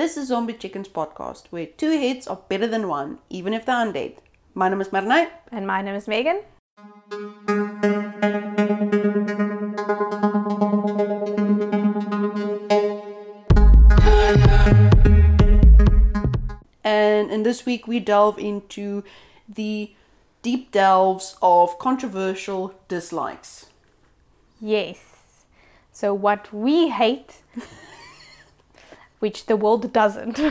This is Zombie Chickens podcast, where two heads are better than one, even if they're undead. My name is Marnay. And my name is Megan. And in this week, we delve into the deep delves of controversial dislikes. Yes. So, what we hate, which the world doesn't.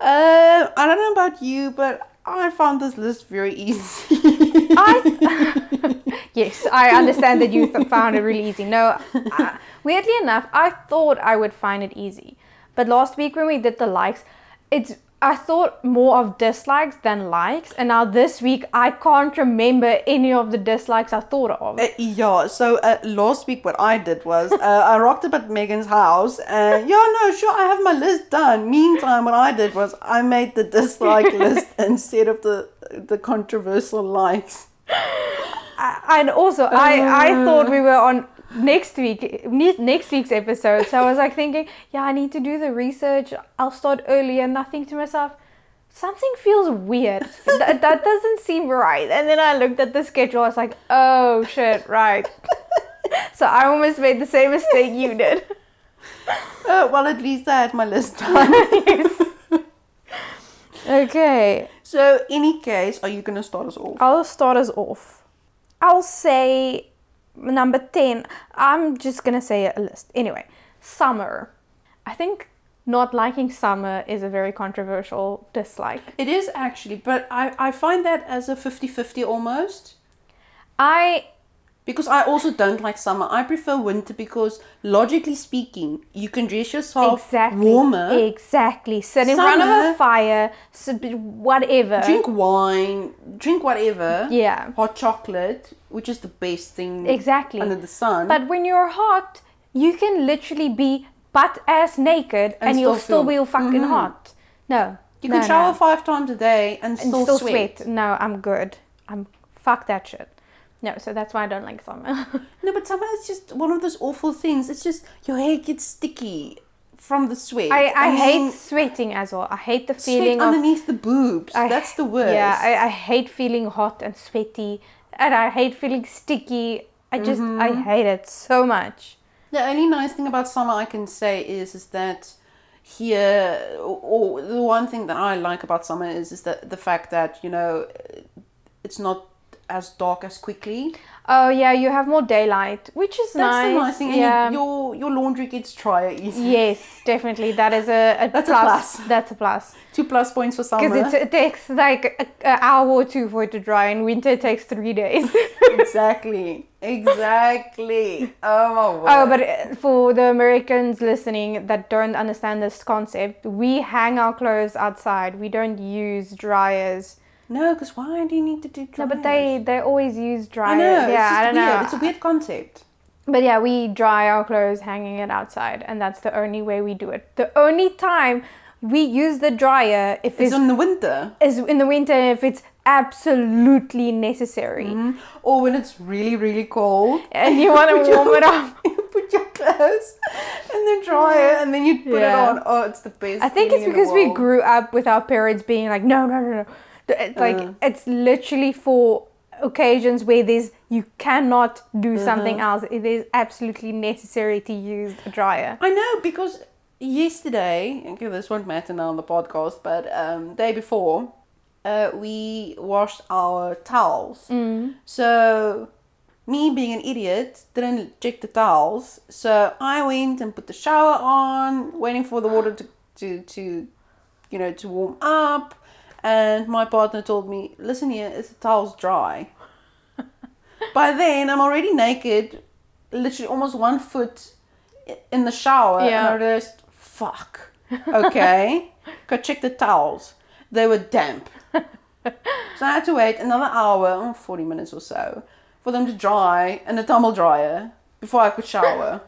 Uh, I don't know about you, but I found this list very easy. I, yes, I understand that you th- found it really easy. No, uh, weirdly enough, I thought I would find it easy. But last week when we did the likes, it's I thought more of dislikes than likes, and now this week I can't remember any of the dislikes I thought of. Uh, yeah, so uh, last week what I did was uh, I rocked up at Megan's house and yeah, no, sure, I have my list done. Meantime, what I did was I made the dislike list instead of the the controversial likes. I- and also, I I thought we were on next week next week's episode, so I was like thinking, yeah, I need to do the research. I'll start early, and nothing to myself. Something feels weird. that, that doesn't seem right. And then I looked at the schedule. I was like, oh shit, right. so I almost made the same mistake you did. Uh, well, at least I had my list done. Okay, so, in any case, are you gonna start us off? I'll start us off. I'll say number 10. I'm just gonna say a list. Anyway, summer. I think not liking summer is a very controversial dislike. It is actually, but I, I find that as a 50 50 almost. I Because I also don't like summer. I prefer winter because, logically speaking, you can dress yourself exactly warmer, Exactly. Sit in front of a fire, whatever. drink wine, drink whatever. Yeah. Hot chocolate, which is the best thing Exactly. under the sun. But when you're hot, you can literally be butt ass naked and, And you'll still still be fucking Mhm. hot. No. you no, can shower no. five times a day and and still, still sweat. sweat. No, I'm good. I'm fuck that shit. No, so that's why I don't like summer. No, but summer is just one of those awful things. It's just your hair gets sticky from the sweat. I, I And hate then sweet as well. I hate the feeling of underneath the boobs. I- That's the worst. Yeah, I, I hate feeling hot and sweaty, and I hate feeling sticky. I just I Mm-hmm. hate it so much. The only nice thing about summer I can say is is that here, or, or the one thing that I like about summer is is that the fact that you know it's not as dark as quickly. Oh yeah, you have more daylight, which is nice. That's nice. the nice thing. And Yeah. your your laundry gets drier easy. Yes, definitely. That is a, a That's a plus. plus. That's a plus. Two plus points for summer. Because it, it takes like an hour or two for it to dry. In winter, it takes three days. exactly. Exactly. Oh my word. oh, but uh, for the Americans listening that don't understand this concept, we hang our clothes outside. We don't use dryers. No, because why do you need to do No, but they they always use I dryers. know. it's yeah, I don't weird. know. It's a weird concept. But yeah, we dry our clothes hanging it outside, and that's the only way we do it. The only time we use the dryer if It's it's, in the winter. is in the winter if it's absolutely necessary, Mm-hmm. Or when it's really, really cold. and you want to your- warm it up. you put your clothes and then dry it and then you put Yeah. it on. Oh, it's the best. I think it's because we grew up with our parents being like, no, no, no, no. Like Uh. it's literally for occasions where there's you cannot do Uh-huh. something else. It is absolutely necessary to use a dryer. I know because yesterday, okay, this won't matter now on the podcast, but um, day before, uh, we washed our towels. Mm. So me being an idiot didn't check the towels. So I went and put the shower on, waiting for the water to to, to you know to warm up. And my partner told me, "Listen here, is the towels dry?" By then, I'm already naked, literally almost one foot in the shower, Yeah. and I realized, "Fuck." Okay, go check the towels. They were damp. So I had to wait another hour, or 40 minutes or so, for them to dry in the tumble dryer before I could shower.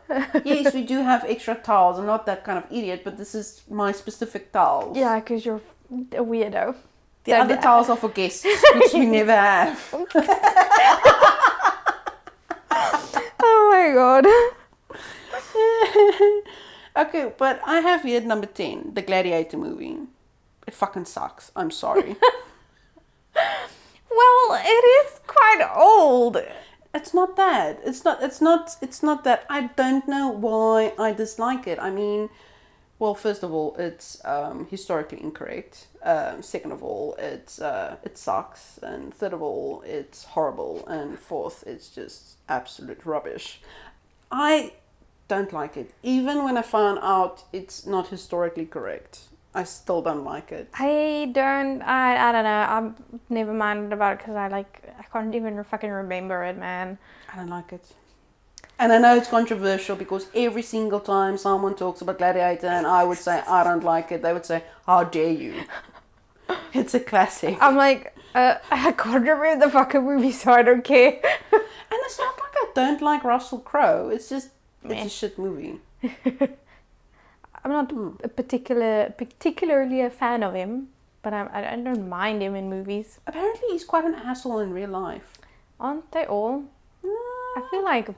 yes, we do have extra towels. I'm not that kind of idiot, but this is my specific towels. Yeah, because you're a weirdo. The other towels are for guests, which we never have. Oh my god. Okay, but I have here number 10, the Gladiator movie. It fucking sucks. I'm sorry. Well, it is quite old. it's not that. It's not it's not it's not that I don't know why I dislike it. I mean, well, first of all, it's um, historically incorrect. Um, second of all, it's uh, it sucks, and third of all, it's horrible, and fourth, it's just absolute rubbish. I don't like it. Even when I found out it's not historically correct, I still don't like it. I don't. I. I don't know. I'm never minded about it because I like. I can't even fucking remember it, man. I don't like it. And I know it's controversial because every single time someone talks about Gladiator and I would say I don't like it, they would say, How dare you? It's a classic. I'm like, uh, I can't remember the fucking movie, so I don't care. And it's not like I don't like Russell Crowe. It's just it's Meh. a shit movie. I'm not a particular particularly a fan of him, but I'm, I I don't mind him in movies. Apparently he's quite an asshole in real life. Aren't they all? I feel like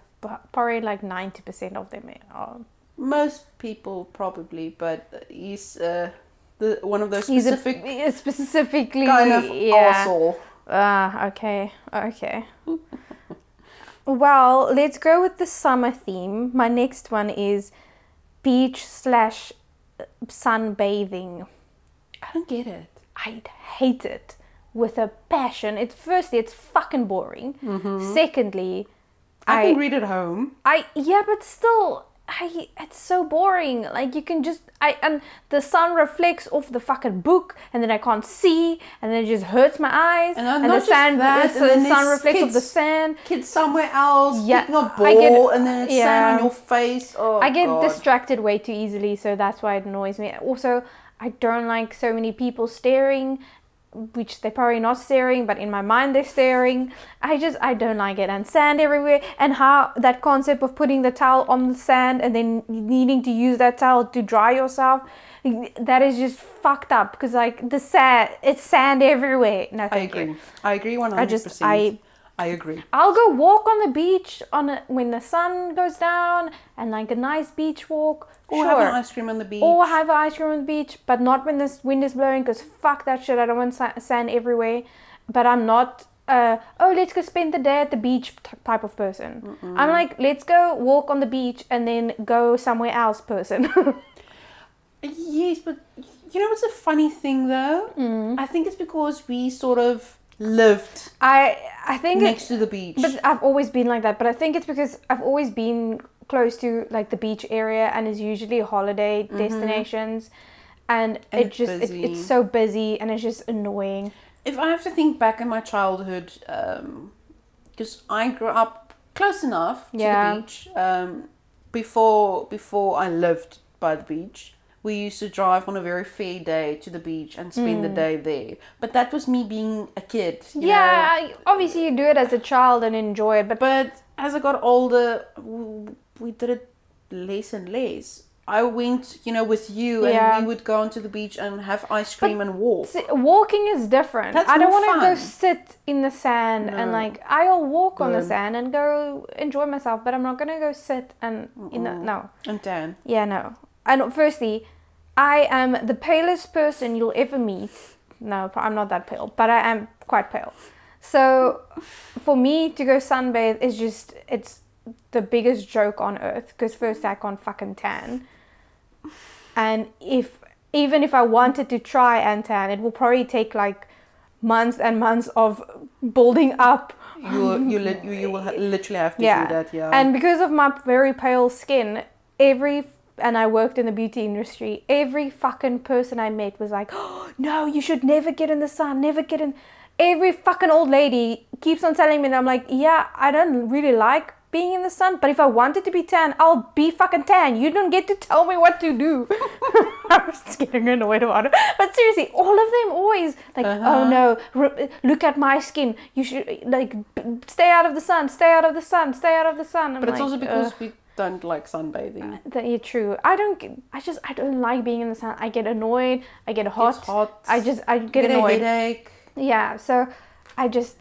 probably like ninety percent of them are. Most people probably, but he's uh, the one of those He's a, specific is specifically kind of yeah. asshole. Ah, okay, okay. well, let's go with the summer theme. My next one is beach slash sunbathing. I don't get it. I hate it with a passion. It's firstly, it's fucking boring. Secondly, I, I, can read at home. I yeah, but still, I it's so boring. Like you can just I and the sun reflects off the fucking book, and then I can't see, and then it just hurts my eyes. And not the just sand, that, the and then sun reflects off the kids- sand. Kids somewhere else, Yeah, a I get- ball, and then it's sand yeah. on your face. Oh, I get God. distracted way too easily, so that's why it annoys me. Also, I don't like so many people staring, which they're probably not staring, but in my mind they're staring. I just I don't like it, and sand everywhere, and how that concept of putting the towel on the sand and then needing to use that towel to dry yourself. That is just fucked up because like the sand, it's sand everywhere. No, I agree. you. I agree one I hundred percent. I I agree. I'll go walk on the beach on a, when the sun goes down and like a nice beach walk. Or sure. have an ice cream on the beach. Or have ice cream on the beach, but not when the wind is blowing, because fuck that shit. I don't want sa- sand everywhere. But I'm not, uh, oh, let's go spend the day at the beach t- type of person. I'm like, let's go walk on the beach and then go somewhere else person. Yes, but you know what's a funny thing though? Mm. I think it's because we sort of lived I I think next it, to the beach. but I've always been like that. But I think it's because I've always been close to like the beach area and it's usually holiday mm-hmm. destinations. And, And it it's just it, it's so busy and it's just annoying. if I have to think back in my childhood, um, because I grew up close enough to Yeah. the beach. Um, before before I lived by the beach, we used to drive on a very fair day to the beach and spend the mm. day there. But that was me being a kid. you know. yeah, I- obviously you do it as a child and enjoy it, but But as I got older, we did it less and less. I went, you know, with you, and Yeah. we would go onto the beach and have ice cream and walk. See, walking is different. That's I don't want to go sit in the sand and like I'll walk on the sand and go enjoy myself, but I'm not gonna go sit and in the, no. And Dan, Yeah, no. And firstly, I am the palest person you'll ever meet. No, I'm not that pale, but I am quite pale. So for me to go sunbathe is just it's the biggest joke on earth because first I can't fucking tan. And if even if I wanted to try and tan, it will probably take like months and months of building up you you lit, you, you will ha- literally have to yeah. do that. Yeah. And because of my very pale skin, every and I worked in the beauty industry, every fucking person I met was like, oh, "No, you should never get in the sun, never get in." Every fucking old lady keeps on telling me, and I'm like, "Yeah, I don't really like being in the sun, but if I wanted to be tan, I'll be fucking tan. You don't get to tell me what to do." I was just getting annoyed about it. But seriously, all of them always like, Uh-huh. "Oh no, r- look at my skin. You should like b- stay out of the sun, stay out of the sun, stay out of the sun." I'm but it's like, also because "Ugh." we don't like sunbathing. That yeah, true. I don't. I just. I don't like being in the sun. I get annoyed. I get hot. It's hot. I just. I get get a annoyed. headache. Yeah. So, I just.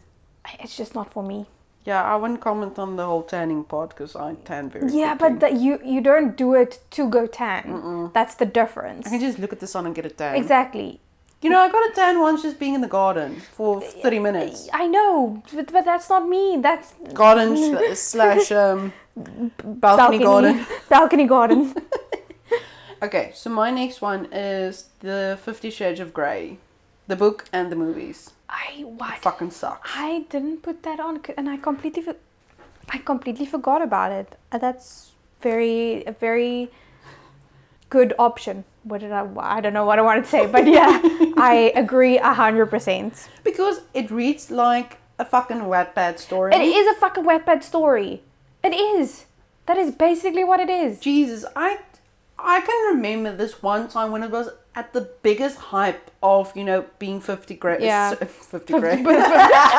It's just not for me. Yeah, I wouldn't comment on the whole tanning part because I tan very. Yeah, quickly. but that you you don't do it to go tan. Mm-mm. That's the difference. I can just look at the sun and get a tan. Exactly. You know, I got a tan once just being in the garden for thirty minutes. I know, but, but that's not me. That's Garden sh- slash um, balcony, garden. balcony garden. Okay, so my next one is the Fifty Shades of Grey, the book and the movies. I what? Fucking sucks. I didn't put that on, and I completely, I completely forgot about it. Uh, That's very a very good option. What did I? I don't know what I wanted to say, but yeah, I agree a hundred percent. Because it reads like a fucking Wattpad story. It is a fucking wetbed story. It is. That is basically what it is. Jesus, I I can remember this one time when it was at the biggest hype of you know being fifty grey. Yeah. fifty grey.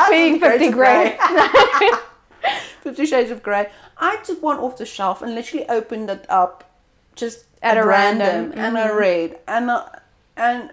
Being fifty grey. Fifty Shades of Grey. I took one off the shelf and literally opened it up, just At at, a random, random, Mm-hmm. and I read, and uh, and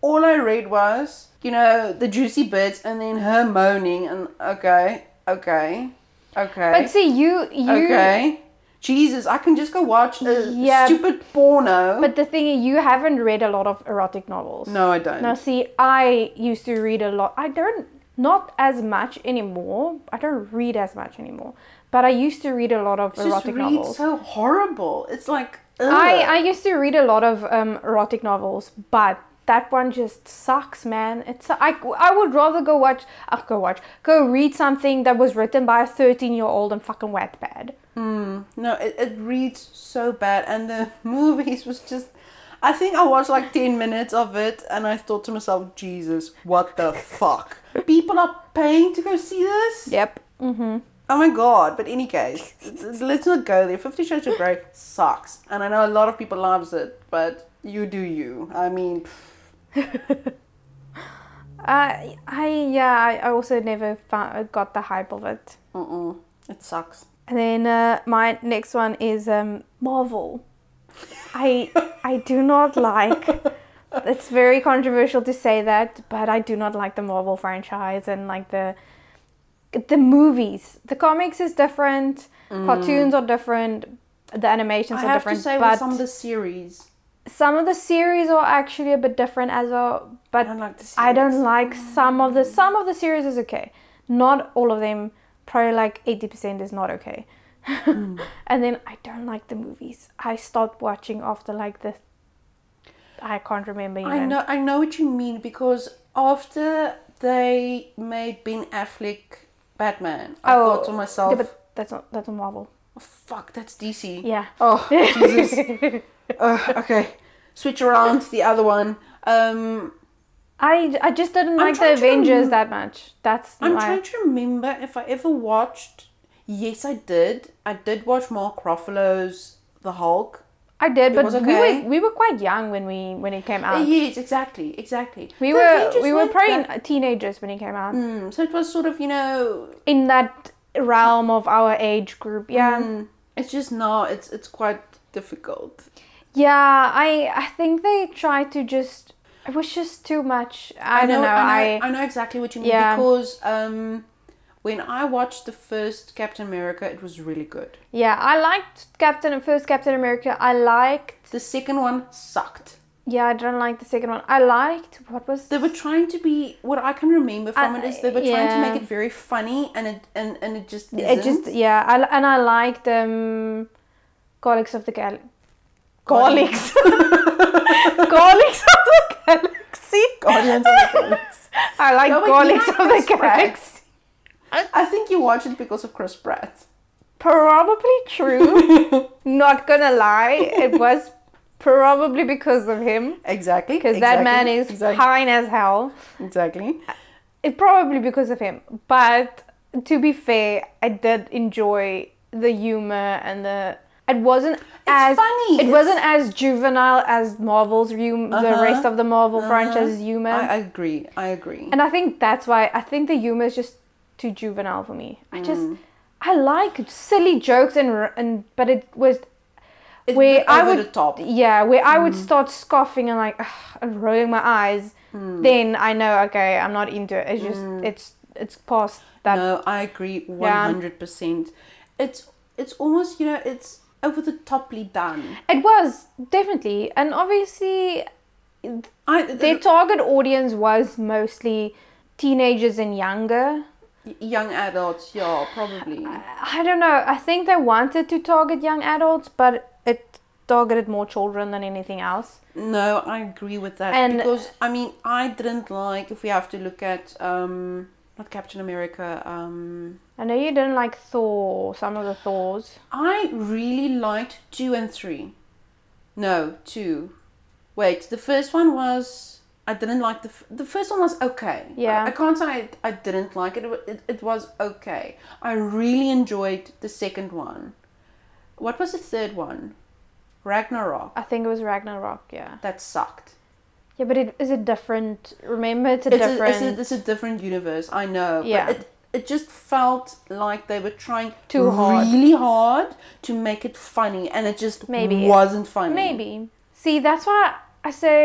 all I read was you know the juicy bits, and then her moaning, and okay, okay, okay, But see, you you. okay. Jesus, I can just go watch a Yeah. stupid porno. But the thing is, you haven't read a lot of erotic novels. no, I don't. Now, see, I used to read a lot. I don't, not as much anymore. I don't read as much anymore. But I used to read a lot of It just erotic reads novels. so horrible. It's like ugh. I, I used to read a lot of um, erotic novels, but that one just sucks, man. It's I, I would rather go watch, uh, go watch, go read something that was written by a 13 year old on fucking wet Wattpad. No, it, it reads so bad, and the movies was just. I think I watched like 10 minutes of it, and I thought to myself, Jesus, what the fuck? People are paying to go see this? Yep. Mm-hmm. Oh my god, but any case, let's not go there. Fifty Shades of Grey sucks, and I know a lot of people loves it, but you do you. I mean, I, I, yeah, I I also never found, got the hype of it. mm-mm, it sucks. And then uh, my next one is um, Marvel. I I do not like. It's very controversial to say that, but I do not like the Marvel franchise and like the the movies. The comics is different. Cartoons are different. The animations I are have different. to say, but some of the series, some of the series are actually a bit different as well. but I don't like. I don't like some of the some of the series is okay. Not all of them. Probably like eighty percent is not okay. and then I don't like the movies. I stopped watching after like the. I can't remember even. I know, I know what you mean because after they made Ben Affleck Batman, I thought to myself, Oh, yeah, but that's not that's a Marvel. oh, "Fuck, that's DC." Yeah. Oh Jesus. uh, okay, switch around to the other one. Um, I, I just didn't I'm like the Avengers rem- that much. That's I'm my trying to remember if I ever watched. Yes, I did. I did watch Mark Ruffalo's The Hulk. I did, It but was we were we were quite young when we when it came out. yes, exactly, exactly. We The were Avengers we were probably that- teenagers when it came out. Mm, so it was sort of you know In that realm of our age group, yeah. Mm, it's just now it's it's quite difficult. Yeah, I I think they try to just it was just too much. I, don't know. I I, know, I know exactly what you mean Yeah. because um, when I watched the first Captain America, it was really good. yeah, I liked Captain first Captain America. I liked The second one sucked. yeah, I don't like the second one. I liked what was They were trying to be what I can remember from I- it is they were trying to make it very funny and it and, and it just isn't. it just yeah, I, and I liked um Garlics of the Gal Guardians. Garlics. Garlics of the Galaxy. Guardians of the Galaxy. I like No, like of Chris the Galaxy. I think you watched it because of Chris Pratt. Probably true. Not gonna lie, it was probably because of him. Exactly. Because that man is exactly, fine as hell. exactly. It probably because of him. But to be fair, I did enjoy the humor and the. It wasn't as funny, It wasn't as juvenile as Marvel's the Uh-huh, rest of the Marvel uh-huh. franchise humor. I, I agree. I agree. and I think that's why I think the humor is just too juvenile for me. I just Mm. I like silly jokes and and but it was It's where I would the top. yeah where I Mm. would start scoffing and like ugh, and rolling my eyes. Mm. Then I know okay I'm not into it. It's just it's it's past that. No, I agree one hundred percent. It's it's almost you know it's over the toply done. It was definitely, and obviously, I their target audience was mostly teenagers and younger. young adults, yeah, probably. I don't know. I think they wanted to target young adults, but it targeted more children than anything else. No, I agree with that And- because I mean I didn't like if we have to look at um not Captain America um I know you didn't like Thor, some of the Thors. I really liked two and three. No, two. Wait, the first one was I didn't like the f- the first one was okay. Yeah. I, I can't say I, I didn't like it. It, it. it was okay. I really enjoyed the second one. What was the third one? Ragnarok. I think it was Ragnarok, yeah. That sucked. Yeah, but it is a different. Remember, it's a It's different. a, it's, a, it's a different universe. I know. Yeah. But it, it just felt like they were trying Too hard. really hard to make it funny, and it just Maybe. wasn't funny. Maybe. See, that's why I say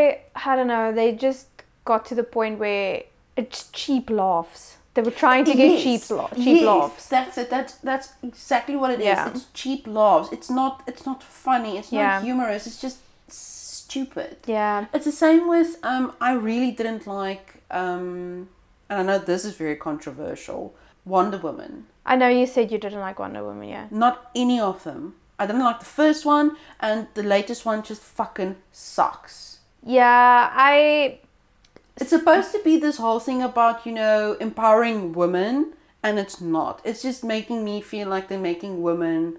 I don't know. They just got to the point where it's cheap laughs. They were trying to get Yes. cheap, la- cheap yes, laughs. That's it. That's that's exactly what it is. Yeah. It's cheap laughs. It's not. It's not funny. It's Yeah. not humorous. It's just stupid. Yeah. It's the same with um. I really didn't like um, and I know this is very controversial. Wonder Woman. I know you said you didn't like Wonder Woman, yeah. Not any of them. I didn't like the first one, and the latest one just fucking sucks. Yeah, I It's supposed to be this whole thing about, you know, empowering women, and it's not. It's just making me feel like they're making women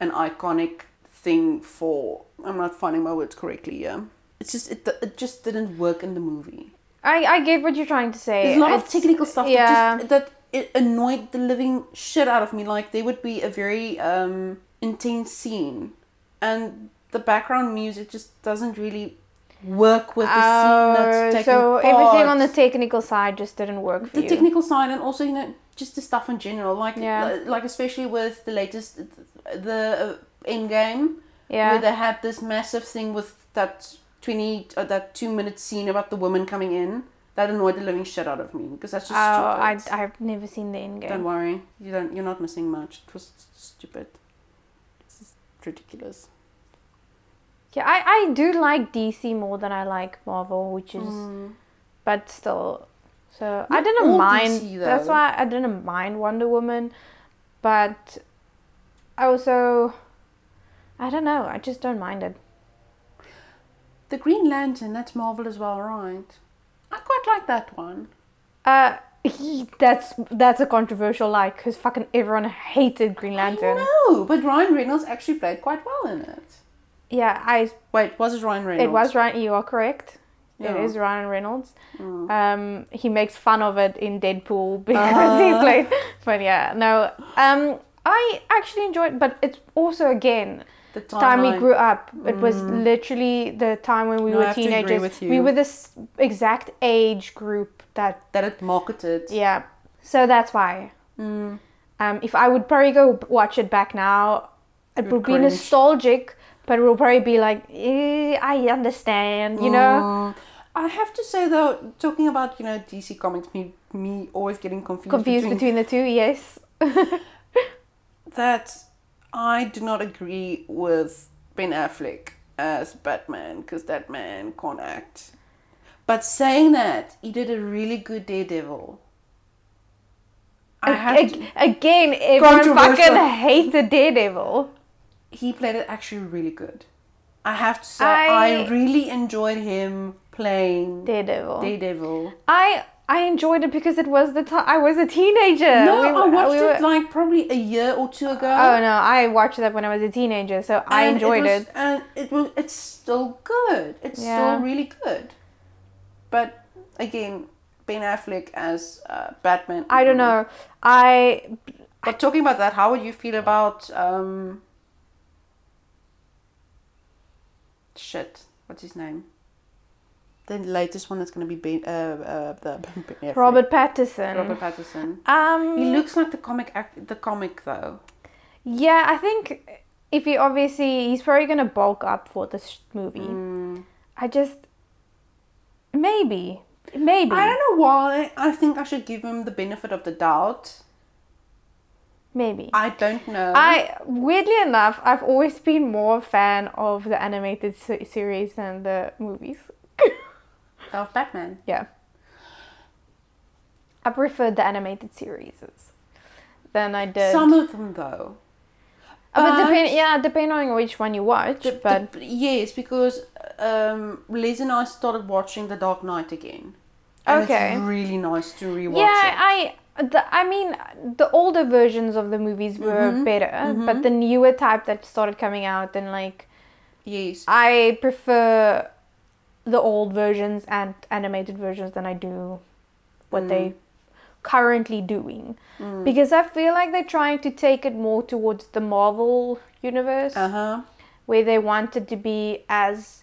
an iconic thing for. I'm not finding my words correctly yeah. It's just, it, it just didn't work in the movie. I, I get what you're trying to say. There's a lot of technical stuff yeah. that just, that it annoyed the living shit out of me. Like, there would be a very um, intense scene, and the background music just doesn't really work with the scene that's Oh, taking so everything on the technical side just didn't work for the you. technical side and also you know just the stuff in general like Yeah. like especially with the latest the uh, Endgame yeah. where they had this massive thing with that 20 uh, that 2 minute scene about the woman coming in that annoyed the living shit out of me because that's Oh, just stupid I, I've never seen the Endgame. don't worry you don't you're not missing much it was stupid it's ridiculous Yeah, I, I do like DC more than I like Marvel, which is, mm. but still. So I didn't mind. DC that's why I didn't mind Wonder Woman, but I also, I don't know. I just don't mind it. the green lantern that's marvel as well right i quite like that one Uh, that's that's a controversial like because fucking everyone hated Green Lantern. no but ryan reynolds actually played quite well in it Yeah, I Wait, was it Ryan Reynolds? It was Ryan. You are correct. It Yeah. is Ryan Reynolds. Mm. Um, he makes fun of it in Deadpool because he Uh. played. But yeah, no. Um, I actually enjoyed, but it's also again the time we grew up. It was literally the time when we No, were have to agree teenagers. We were this exact age group that that it marketed. yeah. So that's why. Mm. Um, if I would probably go watch it back now, it You'd be nostalgic, but it will probably be like, eh, I understand, you know. Mm. I have to say though, talking about you know DC Comics, me me always getting confused, confused between, the two yes that I do not agree with Ben Affleck as Batman because that man can't act. But saying that, he did a really good Daredevil. I have again everyone fucking hated daredevil he played it actually really good. I have to say, I, I- really enjoyed him playing daredevil Daredevil. i i enjoyed it because it was the time i was a teenager No, We I watched we were- it like probably a year or two ago. oh no i watched that when i was a teenager so i and enjoyed was- it, and it was. It's still good. It's Yeah. still really good. But again, Ben Affleck as uh, Batman. i don't know i But talking about that, how would you feel about um? Shit, what's his name? The latest one that's going to be uh, uh, the Affleck. robert patterson Robert Pattinson. um He looks like the comic act, the comic though. Yeah, I think if he obviously he's probably gonna bulk up for this movie. Mm. I just maybe, Maybe. I don't know why. I think I should give him the benefit of the doubt. Maybe. I don't know. I weirdly enough, I've always been more a fan of the animated series than the movies. Of Batman. yeah, I preferred the animated series than I did. Some of them though. Uh, but but- depend, yeah, depending on which one you watch. The- but the- yes, because um, Liz and I started watching The Dark Knight again. And Okay. It's really nice to rewatch yeah, it. I. The, I mean, the older versions of the movies were Mhm, better, mhm. but the newer type that started coming out, and like yes. I prefer the old versions and animated versions than I do what Mm. they currently doing Mm. because I feel like they're trying to take it more towards the Marvel universe Uh huh. where they wanted to be as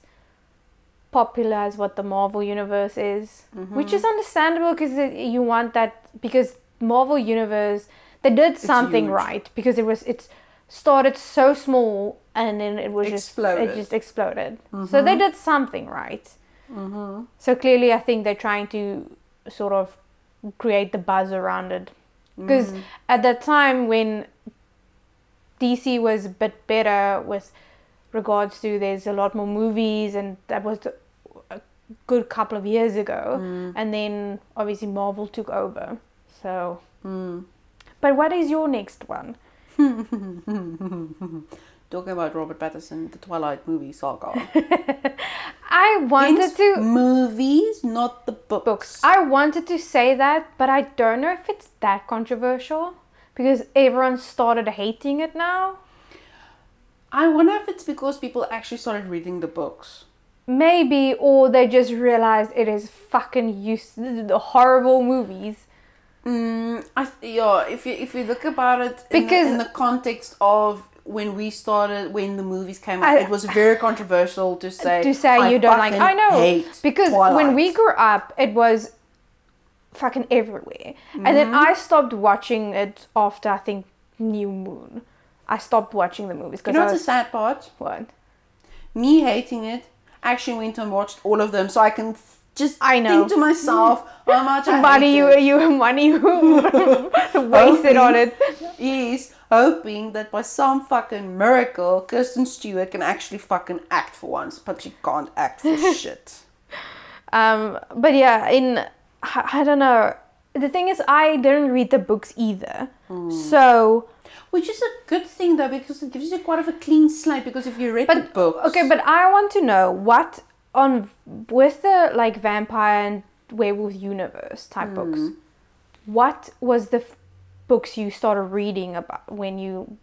popular as what the Marvel universe is, which Mm-hmm. is understandable because you want that because Marvel universe they did something right because it was it's started so small and then it was Exploded. just it just exploded. So they did something right. Mm-hmm. So clearly, I think they're trying to sort of create the buzz around it. Because Mm. at that time when DC was a bit better with regards to there's a lot more movies, and that was a good couple of years ago. Mm. And then obviously Marvel took over. So, Mm. but what is your next one? Talking about Robert Pattinson, the Twilight movie saga. I wanted Hence to movies, not the books. books. I wanted to say that, but I don't know if it's that controversial because everyone started hating it now. I wonder if it's because people actually started reading the books. Maybe, or they just realized it is fucking use the horrible movies. Mm, I th- yeah. If you if you look about it in, Because- the, in the context of when we started, when the movies came out, I- it was very controversial to say to say "I you don't like. I know hate because Twilight." when we grew up, it was fucking everywhere, and Mm-hmm. then I stopped watching it after I think New Moon. I stopped watching the movies you know what's the sad part? what Me hating it. Actually went and watched all of them, so I can just I know. think to myself how much I money you it. you money wasted on it. Yes, hoping that by some fucking miracle, Kirsten Stewart can actually fucking act for once, but she can't act for shit. Um, but yeah, in I, don't know. The thing is, I didn't read the books either, Hmm. so Which is a good thing though, because it gives you quite of a clean slate. Because if you read But the books, okay, but I want to know what on with the like vampire and werewolf universe type books. Hmm. What was the f- books you started reading about when you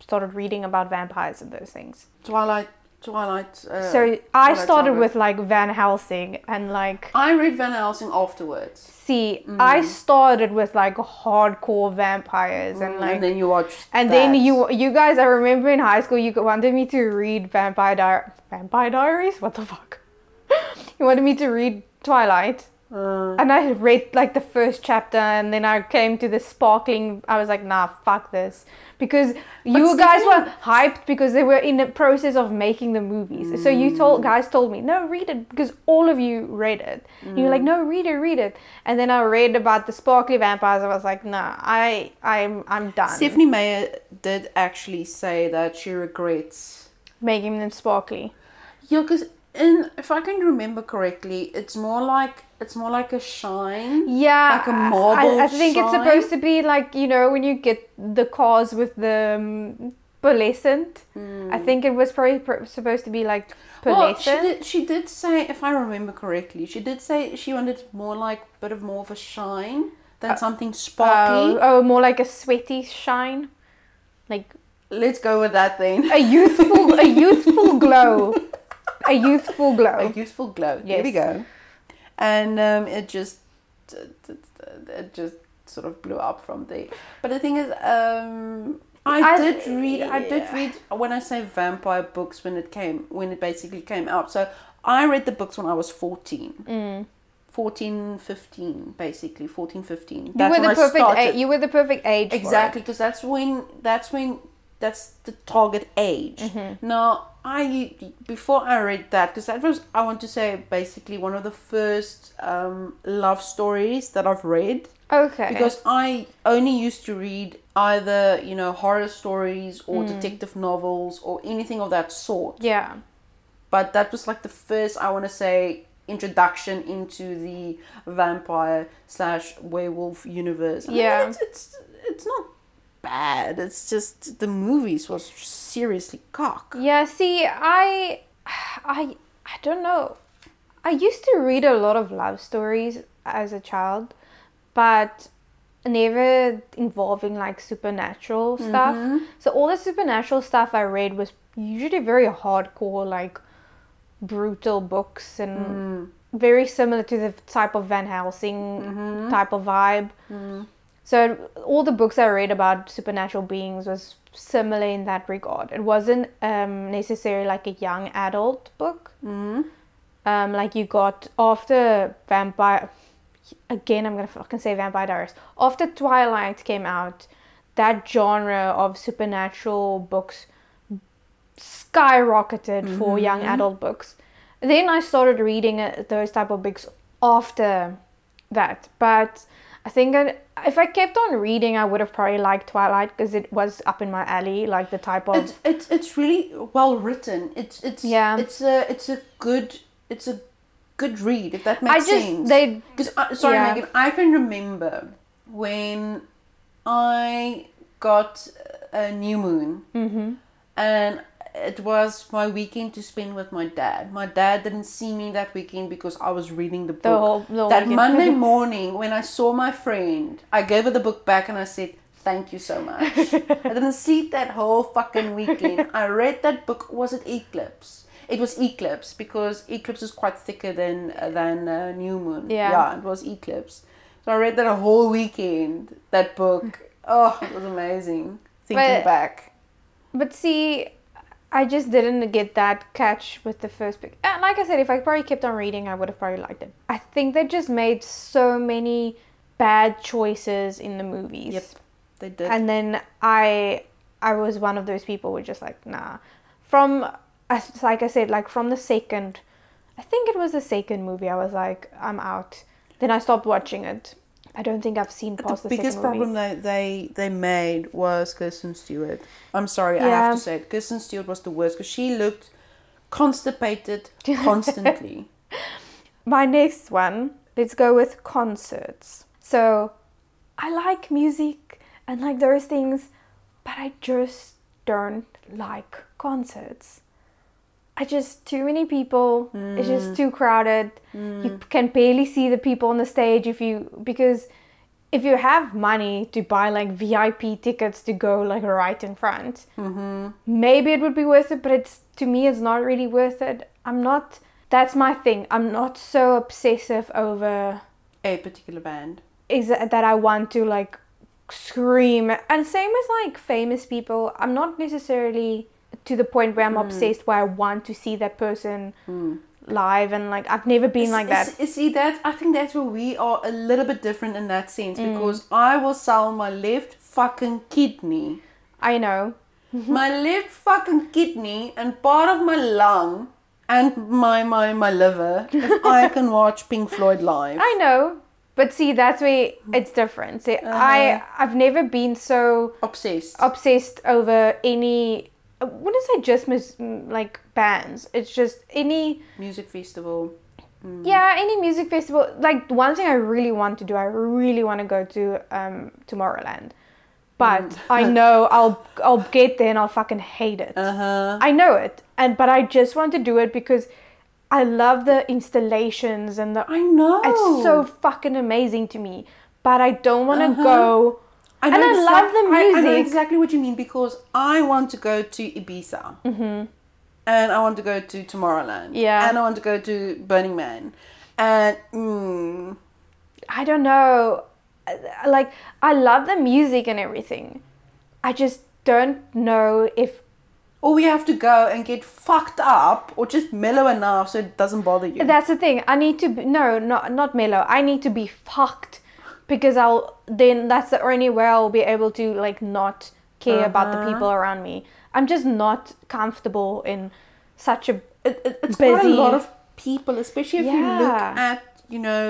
started reading about vampires and those things? Twilight, Twilight. Uh, so I Twilight started Saga. with like Van Helsing and like I read Van Helsing afterwards, see I started with like hardcore vampires and like Mm, and then you watched. And then you you guys, I remember in high school, you wanted me to read Vampire Di- Vampire Diaries. What the fuck? you wanted me to read Twilight, Uh, and I read like the first chapter, and then I came to the sparkling. I was like, nah, fuck this, because you guys were hyped because they were in the process of making the movies. So you told guys told me no, read it because all of you read it. And You're like, no, read it, read it. And then I read about the sparkly vampires. I was like, nah, I I'm I'm done. Stephenie Meyer did actually say that she regrets. making them sparkly. Yeah, because in if I can remember correctly, it's more like it's more like a shine. Yeah, Like a marble I, I think it's supposed to be like you know when you get the cars with the um, pearlescent. I think it was probably pr- supposed to be like Hmm. Well, she did. She did say, if I remember correctly, she did say she wanted more like a bit of more of a shine than something sparkly. oh, oh, more like a sweaty shine, like Let's go with that then. a youthful, a youthful glow, a youthful glow. a youthful glow. There we go. And um, it just it just sort of blew up from there. But the thing is, um, I, I- did read. I did read when I say vampire books when it came when it basically came out. So I read the books when I was fourteen. Mm. 14, 15, basically 14, 15. You were the I perfect. started. A- you were the perfect age. Exactly, because that's when that's when that's the target age. Mm-hmm. Now, I before I read that because that was I want to say basically one of the first um, love stories that I've read Okay. because I only used to read either you know horror stories or detective novels or anything of that sort. yeah. But that was like the first I want to say introduction into the vampire slash werewolf universe. I mean, Yeah. it's, it's it's not bad. It's just the movies was seriously cock. Yeah, see, I, I, I don't know. I used to read a lot of love stories as a child, but never involving like supernatural stuff. Mm-hmm. So all the supernatural stuff I read was usually very hardcore, like brutal books and mm. very similar to the type of Van Helsing mm-hmm. type of vibe. Mm. So all the books I read about supernatural beings was similar in that regard. It wasn't um, necessarily like a young adult book. Mm-hmm. Um, like you got after Vampire. Again, I'm gonna fucking say Vampire Diaries. After Twilight came out, that genre of supernatural books skyrocketed for young adult books. Then I started reading uh, those type of books after that, but I think that if I kept on reading, I would have probably liked Twilight because it was up in my alley, like the type of It's it's it's really well written. It's it's Yeah. It's a it's a good it's a good read if that I makes just sense. they Because sorry, Yeah. Megan, I can remember when I got a new moon, Mm-hmm. and it was my weekend to spend with my dad. My dad didn't see me that weekend because I was reading the book. the whole the that weekend. Monday morning, when I saw my friend, I gave her the book back and I said, "Thank you so much." I didn't sleep that whole fucking weekend. I read that book. Was it Eclipse? It was Eclipse because Eclipse is quite thicker than than uh, New Moon. Yeah. yeah, it was Eclipse. So I read that a whole weekend. That book. Oh, it was amazing. Thinking But- back. But see, I just didn't get that catch with the first book. And like I said, if I probably kept on reading, I would have probably liked it. I think they just made so many bad choices in the movies. Yep, they did. And then I I was one of those people who were just like, nah. From as- like I said, like from the second I think it was the second movie, I was like, I'm out. Then I stopped watching it. I don't think I've seen past the the, biggest problem they, they they made was Kirsten Stewart. I'm sorry, I have to say it. Kirsten Stewart was the worst because she looked constipated constantly. My next one, let's go with concerts. So, I like music and like those things, but I just don't like concerts. I just too many people. It's just mm. too crowded. You mm. can barely see the people on the stage if you because if you have money to buy like VIP tickets to go like right in front, mm-hmm. maybe it would be worth it. But it's to me, it's not really worth it. I'm not. That's my thing. I'm not so obsessive over A particular band. is that that I want to like scream. And same as like famous people, I'm not necessarily to the point where I'm hmm. obsessed where I want to see that person hmm. live and like I've never been like that. See that I think that's where we are a little bit different in that sense Mm. because I will sell my left fucking kidney, I know. my left fucking kidney, and part of my lung and my my my liver if I can watch Pink Floyd live. I know. But see, that's where it's different. See, I uh-huh. I've never been so Obsessed. obsessed over any. I wouldn't say just mm, like bands. It's just any Music festival. Yeah, any music festival. Like one thing I really want to do, I really want to go to um, Tomorrowland, but I know I'll I'll get there and I'll fucking hate it. Uh huh. I know it, and but I just want to do it because I love the installations and the. I know. It's so fucking amazing to me, but I don't want to Uh-huh. go. I and I love the I- I, know exactly what you mean because I want to go to Ibiza. Mm-hmm. And I want to go to Tomorrowland. Yeah. And I want to go to Burning Man. And mm, I don't know. Like I love the music and everything. I just don't know if or we have to go and get fucked up or just mellow enough so it doesn't bother you. That's the thing. I need to be, no, not not mellow. I need to be fucked because I'll then that's the only way I'll be able to like not care about the Uh-huh. people around me. I'm just not comfortable in such a it, it, it's quite a lot of people, especially if you look at, you know,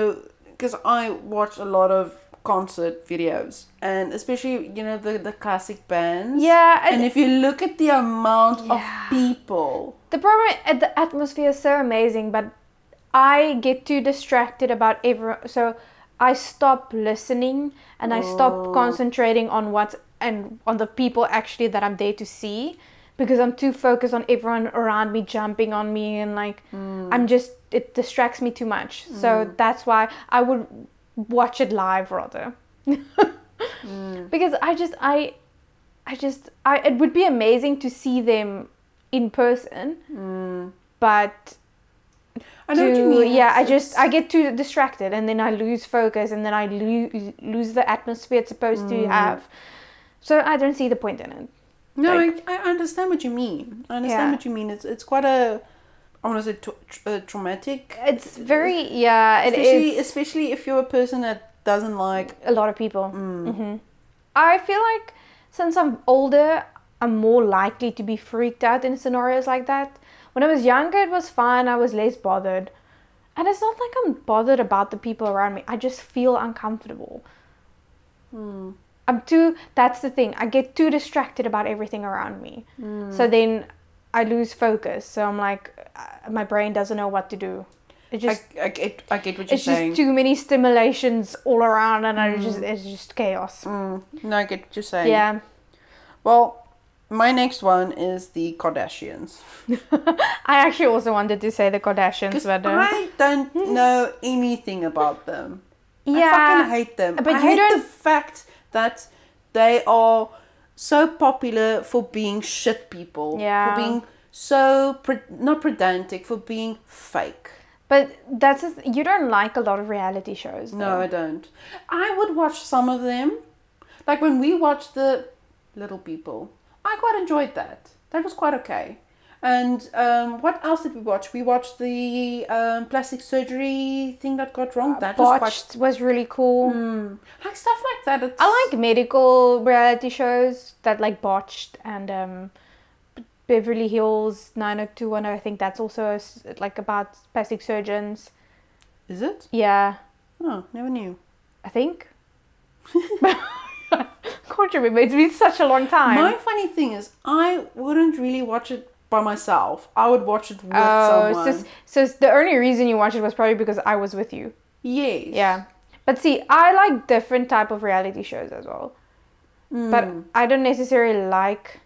because I watch a lot of concert videos and especially, you know, the, the classic bands. yeah. And And if you look at the amount of people, the problem at the atmosphere is so amazing, but I get too distracted about every so I stop listening and I stop Oh. concentrating on what and on the people actually that I'm there to see because I'm too focused on everyone around me jumping on me and like hmm. I'm just it distracts me too much. So hmm. that's why I would watch it live rather. Hmm. Because I just I I just I it would be amazing to see them in person. But I know what you mean. Yeah, I just I get too distracted and then I lose focus and then I lo- lose the atmosphere it's supposed to have. So I don't see the point in it. No, Like- I, I understand what you mean. I understand Yeah. what you mean. It's it's quite a, I want to say tra- tra- uh, traumatic. It's very yeah, it especially is especially if you're a person that doesn't like. a lot of people. Mm. hmm I feel like since I'm older, I'm more likely to be freaked out in scenarios like that. When I was younger, it was fine. I was less bothered. And it's not like I'm bothered about the people around me. I just feel uncomfortable. Hmm. I'm too, that's the thing. I get too distracted about everything around me. Hmm. So then I lose focus. So I'm like, uh, my brain doesn't know what to do. It just, I, I get I get what you're it's saying. just too many stimulations all around and I just, it's just chaos. Mm, no, I get what you're saying. Yeah. Well, my next one is the Kardashians. I actually also wanted to say the Kardashians, but uh, I don't know anything about them. Yeah, I fucking hate them. But I you hate don't- the fact that they are so popular for being shit people. Yeah. For being so pre- not pedantic, for being fake. but that's th- you don't like a lot of reality shows. No. I don't. I would watch some of them. Like when we watched the Little People, I quite enjoyed that. That was quite okay. And um, what else did we watch? We watched the um, plastic surgery thing that got wrong. That was quite was really cool. Mm. like stuff like that. It's, I like medical reality shows that like botched and um, Beverly Hills 90210. I think that's also like about plastic surgeons. Is it? Yeah, Oh, never knew. I think. Can't. It's been such a long time. My funny thing is, I wouldn't really watch it by myself. I would watch it with Oh, someone. so, so the only reason you watched it was probably because I was with you. yes. Yeah. But see, I like different type of reality shows as well. But Mm. I don't necessarily like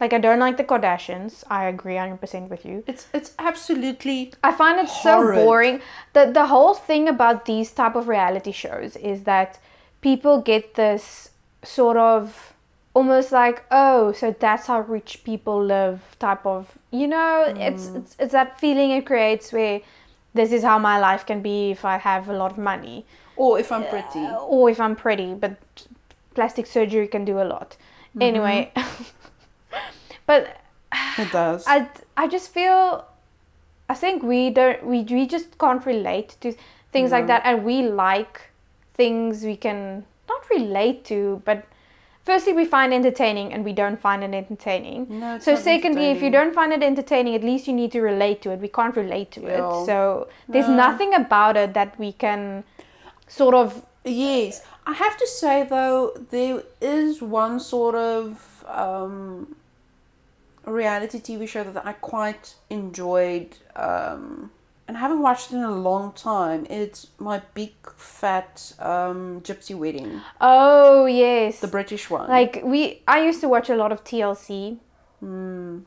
like I don't like the Kardashians. I agree 100% with you. It's it's absolutely I find it Horrid. so boring. The the whole thing about these type of reality shows is that people get this sort of almost like oh so that's how rich people live type of you know it's, mm. it's it's that feeling it creates where this is how my life can be if I have a lot of money or if I'm uh, pretty. or if I'm pretty, but plastic surgery can do a lot. Mm-hmm. Anyway, but It does. I I just feel I think we don't we we just can't relate to things like that, and we like things we can not relate to, but. Firstly, we find entertaining, and we don't find it entertaining. No, so, secondly, if you don't find it entertaining, at least you need to relate to it. We can't relate to Yeah. it, so there's No. nothing about it that we can sort of Yes, I have to say though, there is one sort of um, reality TV show that I quite enjoyed, um, and I haven't watched it in a long time. It's my big fat um, gypsy wedding, Oh yes. the British one. like we I used to watch a lot of TLC. Hmm.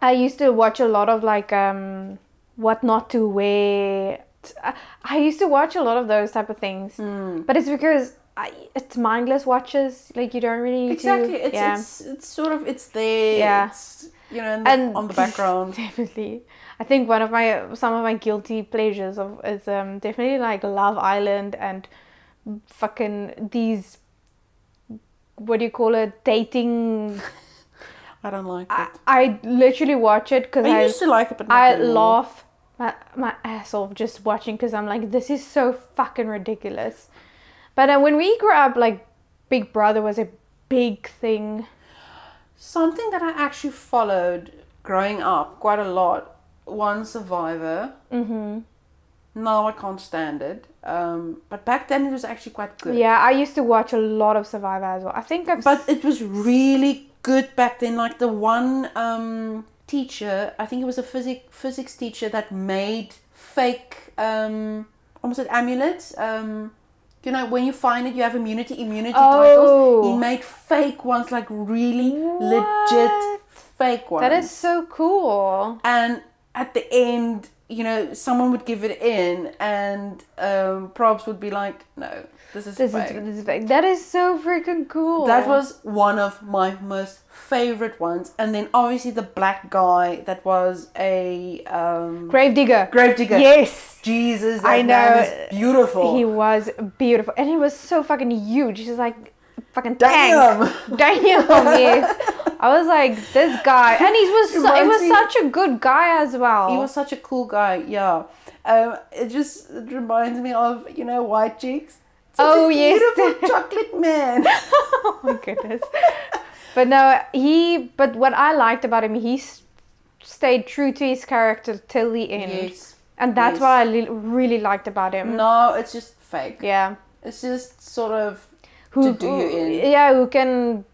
I used to watch a lot of like um what not to wear. I, I used to watch a lot of those type of things. Hmm. But it's because I, it's mindless watches. Like you don't really need exactly, to it's, yeah. it's it's sort of it's there. Yeah. It's, you know, in the, And- on the background. definitely. I think one of my some of my guilty pleasures of is um definitely like Love Island and fucking these what do you call it dating I don't like I, it. I literally watch it because I, I, used to like it, but not I anymore. laugh my, my ass off just watching because I'm like, this is so fucking ridiculous. But uh, when we grew up, like, Big Brother was a big thing. Something that I actually followed growing up quite a lot. One Survivor. hmm No, I can't stand it. Um, but back then it was actually quite good. Yeah, I used to watch a lot of Survivor as well. I think I've But it was really good back then. Like the one um, teacher, I think it was a physics physics teacher that made fake, um, almost like amulets. Um, you know, when you find it, you have immunity, immunity titles. Oh. He made fake ones, like really legit fake ones. that is so cool. and at the end, you know, someone would give it in, and um, Probst would be like, "No, this is This fake." is, this is fake. That is so freaking cool. That was one of my most favorite ones. And then obviously the black guy that was a um, Grave digger. Yes. Jesus, that I know. beautiful. He was beautiful, and he was so fucking huge. He's like fucking Damn. tank. Damn. yes. I was like, this guy, and he was so, he was such a good guy as well. He was such a cool guy, yeah. Um, it just it reminds me of, you know, White Chicks. Such Oh, a yes. Beautiful chocolate man. oh my goodness. but no, he. But what I liked about him, he stayed true to his character till the end, yes. and that's yes. what I li- really liked about him. No, it's just fake. Yeah. It's just sort of Who to do you in. Yeah, who can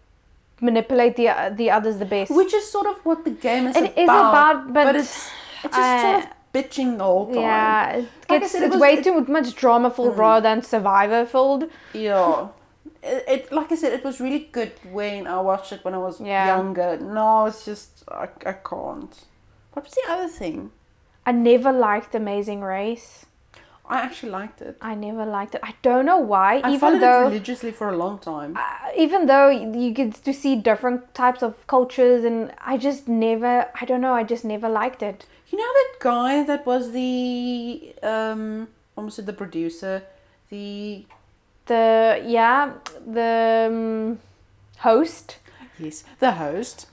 manipulate the the others the best. Which is sort of what the game is It about. is about, but it's, it's just sort I- of bitching the whole time. Yeah, it Like gets, said, it it's was- way it- too much drama filled mm. rather than survivor filled. Yeah. It, it like I said, it was really good when I watched it when I was Yeah. younger. No, it's just I, I can't. What was the other thing? I never liked Amazing Race. I actually liked it. I never liked it. I don't know why. I even followed it though, religiously for a long time. uh, even though you get to see different types of cultures, and I just never. I don't know. I just never liked it. You know that guy that was the um almost the producer, the The yeah, the um, host. yes, the host.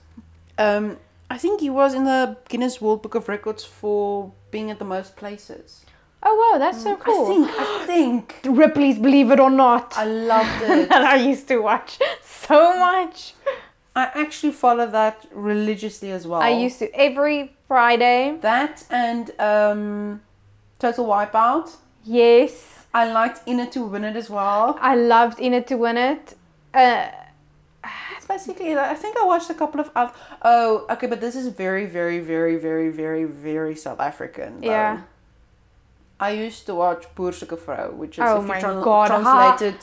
Um I think he was in the Guinness World Book of Records for being at the most places. Oh wow, that's so cool. I think I think Ripley's Believe It or Not. I loved it. that I used to watch so much. I actually follow that religiously as well. I used to every Friday. that and um, Total Wipeout. Yes, I liked In It to Win It as well. I loved In It to Win It. Uh, That's basically it. I think I watched a couple of other. Oh, okay, but this is very, very, very, very, very, very South African. though. Yeah. I used to watch Boer Soek 'n Vrou, which is Oh if you my tran- God, translated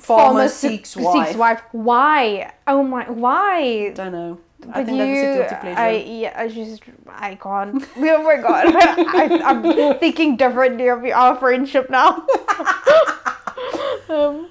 Farmer Seeks Wife. wife. Why? Oh my, why? I don't know. But I think you, that's a guilty pleasure. I yeah, I just I can't. Oh my god, I, I'm thinking differently of our friendship now. um,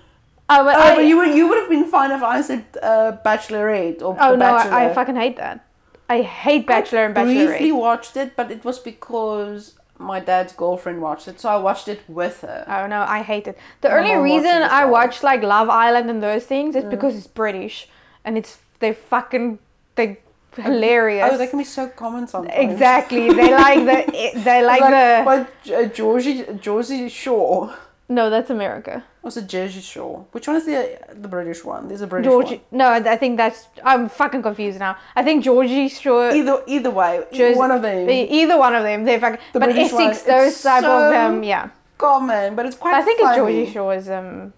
oh, but Oh, I, but you would you would have been fine if I said uh, Bachelorette or oh The no, Bachelor. I, I fucking hate that. I hate Bachelor and I briefly Bachelorette. watched it, but it was because my dad's girlfriend watched it, so I watched it with her. Oh no, I hate it. The My only reason I well. watch like Love Island and those things is because it's British and it's they fucking they hilarious. Oh, they can be so common sometimes. exactly. They like the they like, the What uh, Geordie Geordie Shore? No, that's America. What's the Jersey Shore? Which one is the the British one? There's a British Geordie. No, I think that's. I'm fucking confused now. I think Geordie Shore. Either either way, Jersey- one of them. Either one of them. They're fucking. The but British one, Essex, those it's type of so um, yeah. Common, but it's quite. I think funny. it's Geordie Shore is um.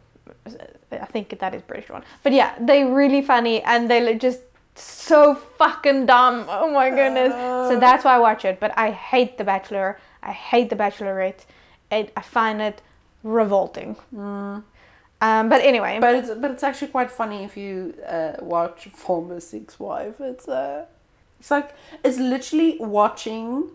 I think that is British one. But yeah, they're really funny and they're just so fucking dumb. Oh my goodness. Uh. so that's why I watch it. But I hate The Bachelor. I hate The Bachelorette. It, I find it revolting. Um, but anyway, Mm. But it's but it's actually quite funny if you uh, watch Farmer Seeks Wife. It's uh, it's like it's literally watching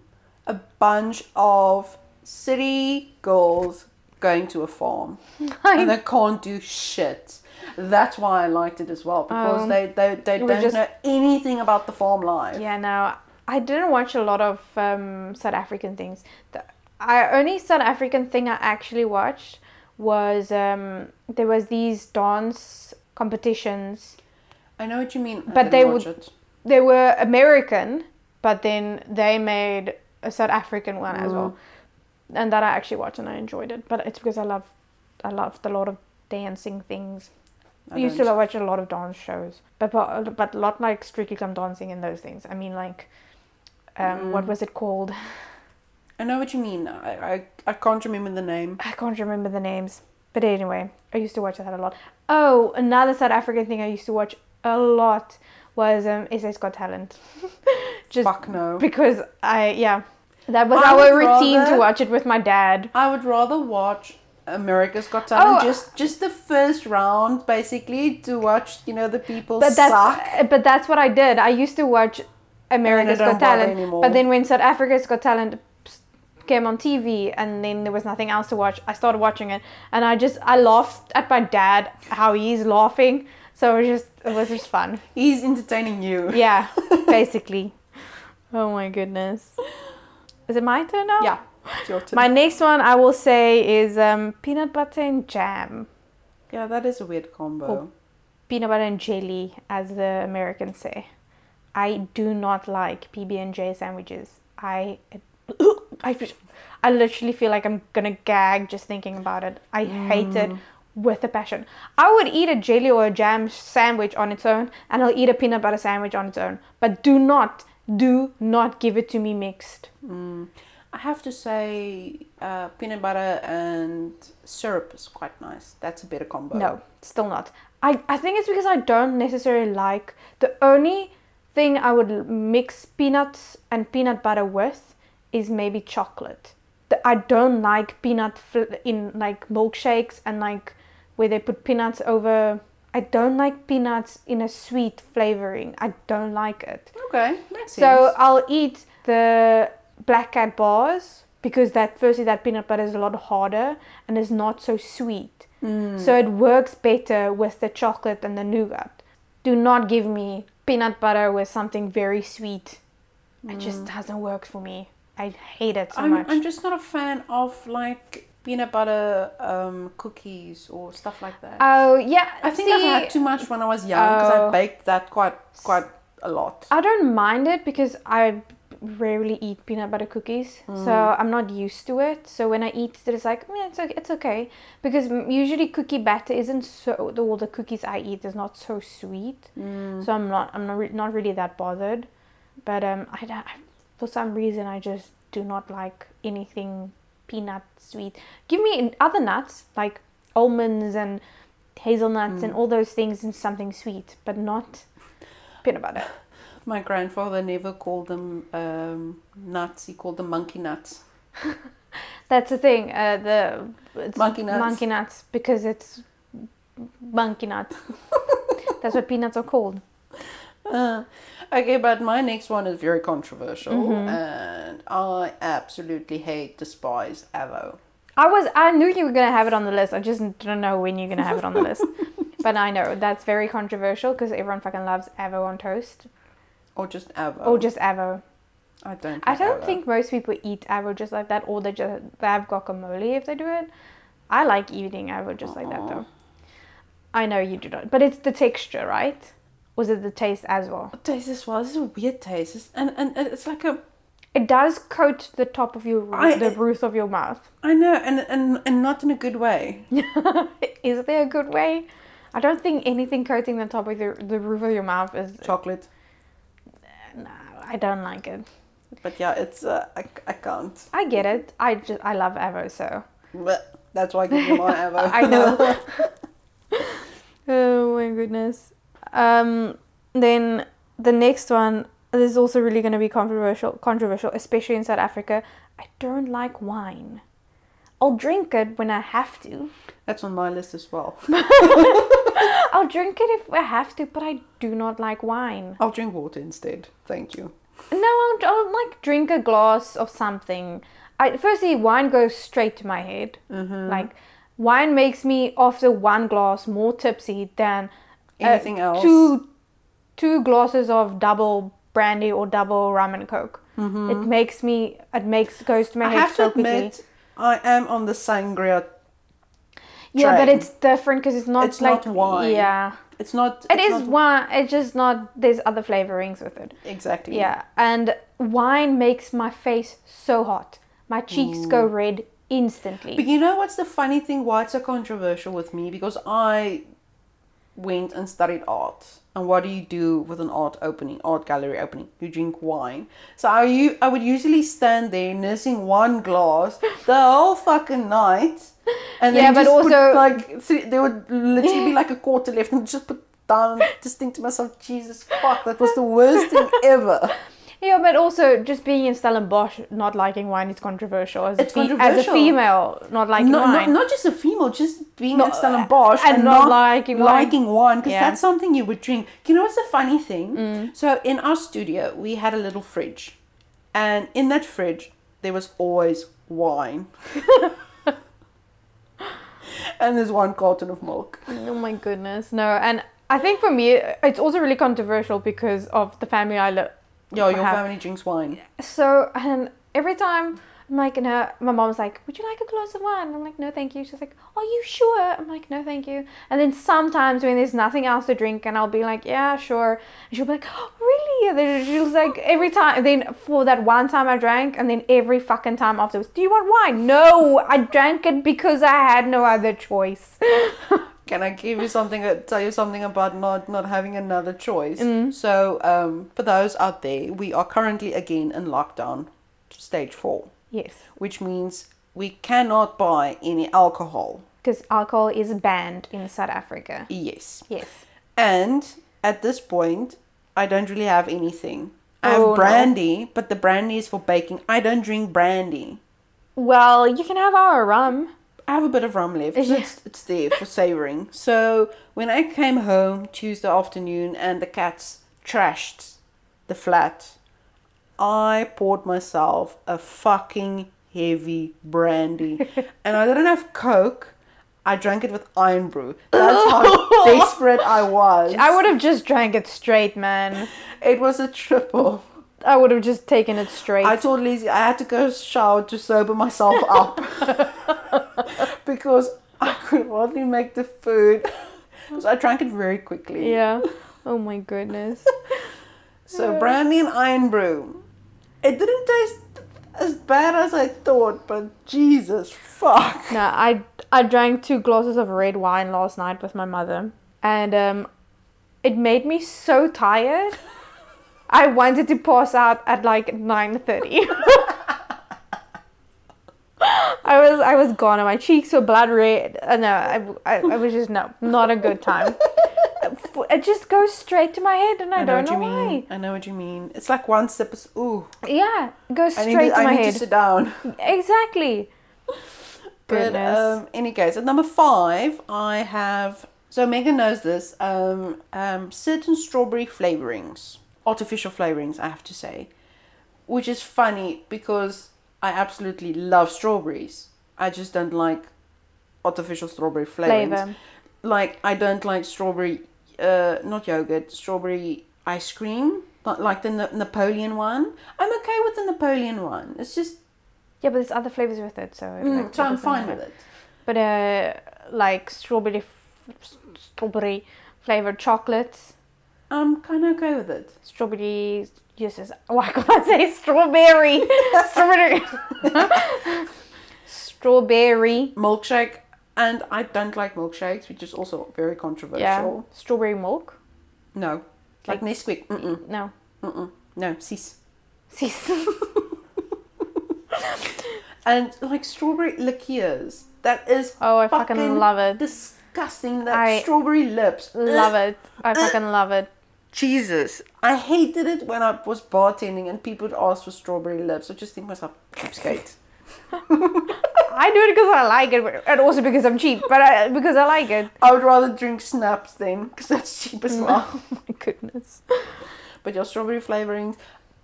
a bunch of city girls going to a farm and they can't do shit. That's why I liked it as well because Um, they they, they don't just- know anything about the farm life. Yeah, no, I didn't watch a lot of um, South African things. The I, only South African thing I actually watched was um, there was these dance competitions. I know what you mean. But they would- it. They were American, but then they made a South African one as well, and that I actually watched and I enjoyed it. But it's because I love, I loved a lot of dancing things. I used don't. to watch a lot of dance shows, but but, but a lot like Strictly Come Dancing and those things. I mean, like, um, what Mm. was it called? I know what you mean. I, I, I can't remember the name. I can't remember the names. But anyway, I used to watch that a lot. Oh, another South African thing I used to watch a lot was um, SA's Got Talent. Just Fuck no. because I yeah, that was I our routine to watch it with my dad. I would rather watch America's Got Talent, Oh, just just the first round, basically, to watch you know the people But suck. that's but that's what I did. I used to watch America's Got Talent, but then when South Africa's Got Talent came on TV and then there was nothing else to watch, I started watching it and I just I laughed at my dad how he's laughing. So it was just it was just fun. He's entertaining you. Yeah, basically. Oh my goodness. Is it my turn now? Yeah, turn. My next one I will say is um, peanut butter and jam. yeah, that is a weird combo. Oh. Peanut butter and jelly, as the Americans say. I do not like PB and J sandwiches. I, I, I literally feel like I'm gonna gag just thinking about it. I hate it with a passion. I would eat a jelly or a jam sandwich on its own, and I'll eat a peanut butter sandwich on its own. But do not, do not give it to me mixed. Mm. I have to say, uh, peanut butter and syrup is quite nice. That's a better combo. No, still not. I, I think it's because I don't necessarily like the only thing I would mix peanuts and peanut butter with is maybe chocolate. I don't like peanut fl- in like milkshakes and like where they put peanuts over. I don't like peanuts in a sweet flavoring. I don't like it. Okay, makes So sense. I'll eat the black cat bars because that firstly that peanut butter is a lot harder and is not so sweet. Mm. So it works better with the chocolate and the nougat. Do not give me peanut butter with something very sweet. It just doesn't work for me. I hate it so I'm, much. I'm just not a fan of like peanut butter um, cookies or stuff like that. oh yeah, I think see, I've had too much when I was young because Oh. I baked that quite quite a lot. I don't mind it because I rarely eat peanut butter cookies, so I'm not used to it. So when I eat it, it's like yeah, it's okay, it's okay because usually cookie batter isn't so. the- All the cookies I eat is not so sweet, so I'm not I'm not re- not really that bothered. But um, I, don't- I for some reason I just do not like anything peanut sweet. Give me other nuts like almonds and hazelnuts and all those things and something sweet, but not peanut butter. My grandfather never called them um, nuts. He called them monkey nuts. That's the thing. Uh, the it's Monkey nuts. Monkey nuts because it's monkey nuts. That's what peanuts are called. Uh, okay, but my next one is very controversial, Mm-hmm. and I absolutely hate, despise Avo. I was. I knew you were gonna have it on the list. I just don't know when you're gonna have it on the list. But I know that's very controversial because everyone fucking loves Avo on toast Or just Avo. or just Avo. I don't. I don't Avo. think most people eat Avo just like that, or they just they have guacamole if they do it. I like eating Avo just like that though. I know you do not, but it's the texture, right? Was it the taste as well? It tastes as well. This is a weird taste, It's- and and it's like a. It does coat the top of your roof, I- the roof of your mouth. I know, and and and not in a good way. Is there a good way? I don't think anything coating the top of the, the roof of your mouth is. Chocolate, No, I don't like it. but yeah, it's. Uh, I I can't. I get it. I just I love Avo, so But that's why I give you my Avo. I know. oh my goodness. Um, then the next one. This is also really going to be controversial. Controversial, especially in South Africa. I don't like wine. I'll drink it when I have to. That's on my list as well. I'll drink it if I have to, but I do not like wine. I'll drink water instead. Thank you. No, I'll, I'll like drink a glass of something. I firstly wine goes straight to my head. Mm-hmm. Like wine makes me after one glass more tipsy than uh, Anything else? Two two glasses of double brandy or double rum and coke. It makes me. It makes goes to my Mm-hmm. I head have so to quickly. admit, I am on the sangria. yeah, but it's different because it's not It's like not wine. Yeah, It's not. it it's is not- wine. It's just not. There's other flavorings with it. exactly. Yeah, and wine makes my face so hot. My cheeks go red instantly. But you know what's the funny thing? Why it's so controversial with me? Because I went and studied art. And what do you do with an art opening, art gallery opening? You drink wine. So I, u- I would usually stand there nursing one glass the whole fucking night. And Yeah, then but just put, like there would literally be like a quarter left and just put down just think to myself, Jesus fuck, that was the worst thing ever. Yeah, but also just being in Stellenbosch not liking wine is controversial. As, It's a, fe- as a female not liking wine. not just a female, just being Not- at Stellenbosch and and, not not, liking wine. liking wine because Yeah. Mm. that's something you would drink. You know what's a funny thing? So in our studio, we had a little fridge, and in that fridge there was always wine, and there's one carton of milk. Oh my goodness, no. And I think for me, it's also really controversial because of the family I live. Yeah, your have- family drinks wine. So, and every time I'm like, no, my mom's like, would you like a glass of wine? I'm like, no, thank you. She's like, are you sure? I'm like, no, thank you. And then sometimes when there's nothing else to drink, and I'll be like, yeah, sure. And she'll be like, oh, really? And then she was like, every time, then for that one time I drank, and then every fucking time afterwards, do you want wine? No, I drank it because I had no other choice. Can I give you something? uh, Tell you something about not not having another choice. Mm. So, um, for those out there, we are currently again in lockdown, stage four. yes, which means we cannot buy any alcohol. because alcohol is banned in South Africa. Yes. Yes. And at this point, I don't really have anything. I Oh, have no. brandy, but the brandy is for baking. I don't drink brandy. Well, you can have our rum. I have a bit of rum left. Yeah. it's, it's there for savoring. So when I came home Tuesday afternoon and the cats trashed the flat, I poured myself a fucking heavy brandy. and I didn't have Coke. I drank it with iron brew. That's how desperate I was. I would have just drank it straight, man. It was a triple. I would have just taken it straight. I told Lizzie I had to go shower to sober myself up because I could hardly make the food. Because I drank it very quickly. yeah. Oh my goodness. So brandy and iron brew. It didn't taste as bad as I thought, but Jesus fuck. No, I I drank two glasses of red wine last night with my mother, and um, it made me so tired. I wanted to pass out at like nine thirty. I was I was gone, and my cheeks were blood red. Uh, no, I, I I was just no, not a good time. It just goes straight to my head, and I, know don't what know, why. mean. I know what you mean. It's like one sip is ooh. Yeah, it goes straight to, to I my need head. to sit down. Exactly. But Goodness. um, any case, at number five, I have. So Megan knows this. Um, um, certain strawberry flavorings, artificial flavorings, I have to say, which is funny because I absolutely love strawberries. I just don't like artificial strawberry flavors. Flavor. Like I don't like strawberry, uh, not yogurt, strawberry ice cream. Not like the Na- Napoleon one. I'm okay with the Napoleon one. It's just Yeah, but there's other flavors with it, so. it, mm, like, so I'm fine with it. But uh, like strawberry, f- strawberry flavored chocolates, I'm kind of okay with it. strawberry. Yes, yes. Why can't I say strawberry? strawberry. strawberry. Milkshake, and I don't like milkshakes, which is also very controversial. Yeah. Strawberry milk. No, like Nesquik. Mm-mm, No. mm-mm. No, sis. Sis. And like strawberry liqueurs. That is Oh, I fucking, fucking love it. disgusting. That I strawberry lips. Love it. I uh, uh. fucking love it. Jesus. I hated it when I was bartending and people would ask for strawberry lips. I just think myself, cheapskate. I do it because I like it, and also because I'm cheap. But I, because I like it. I would rather drink snaps then, because that's cheap as well. Oh my goodness. but your strawberry flavorings,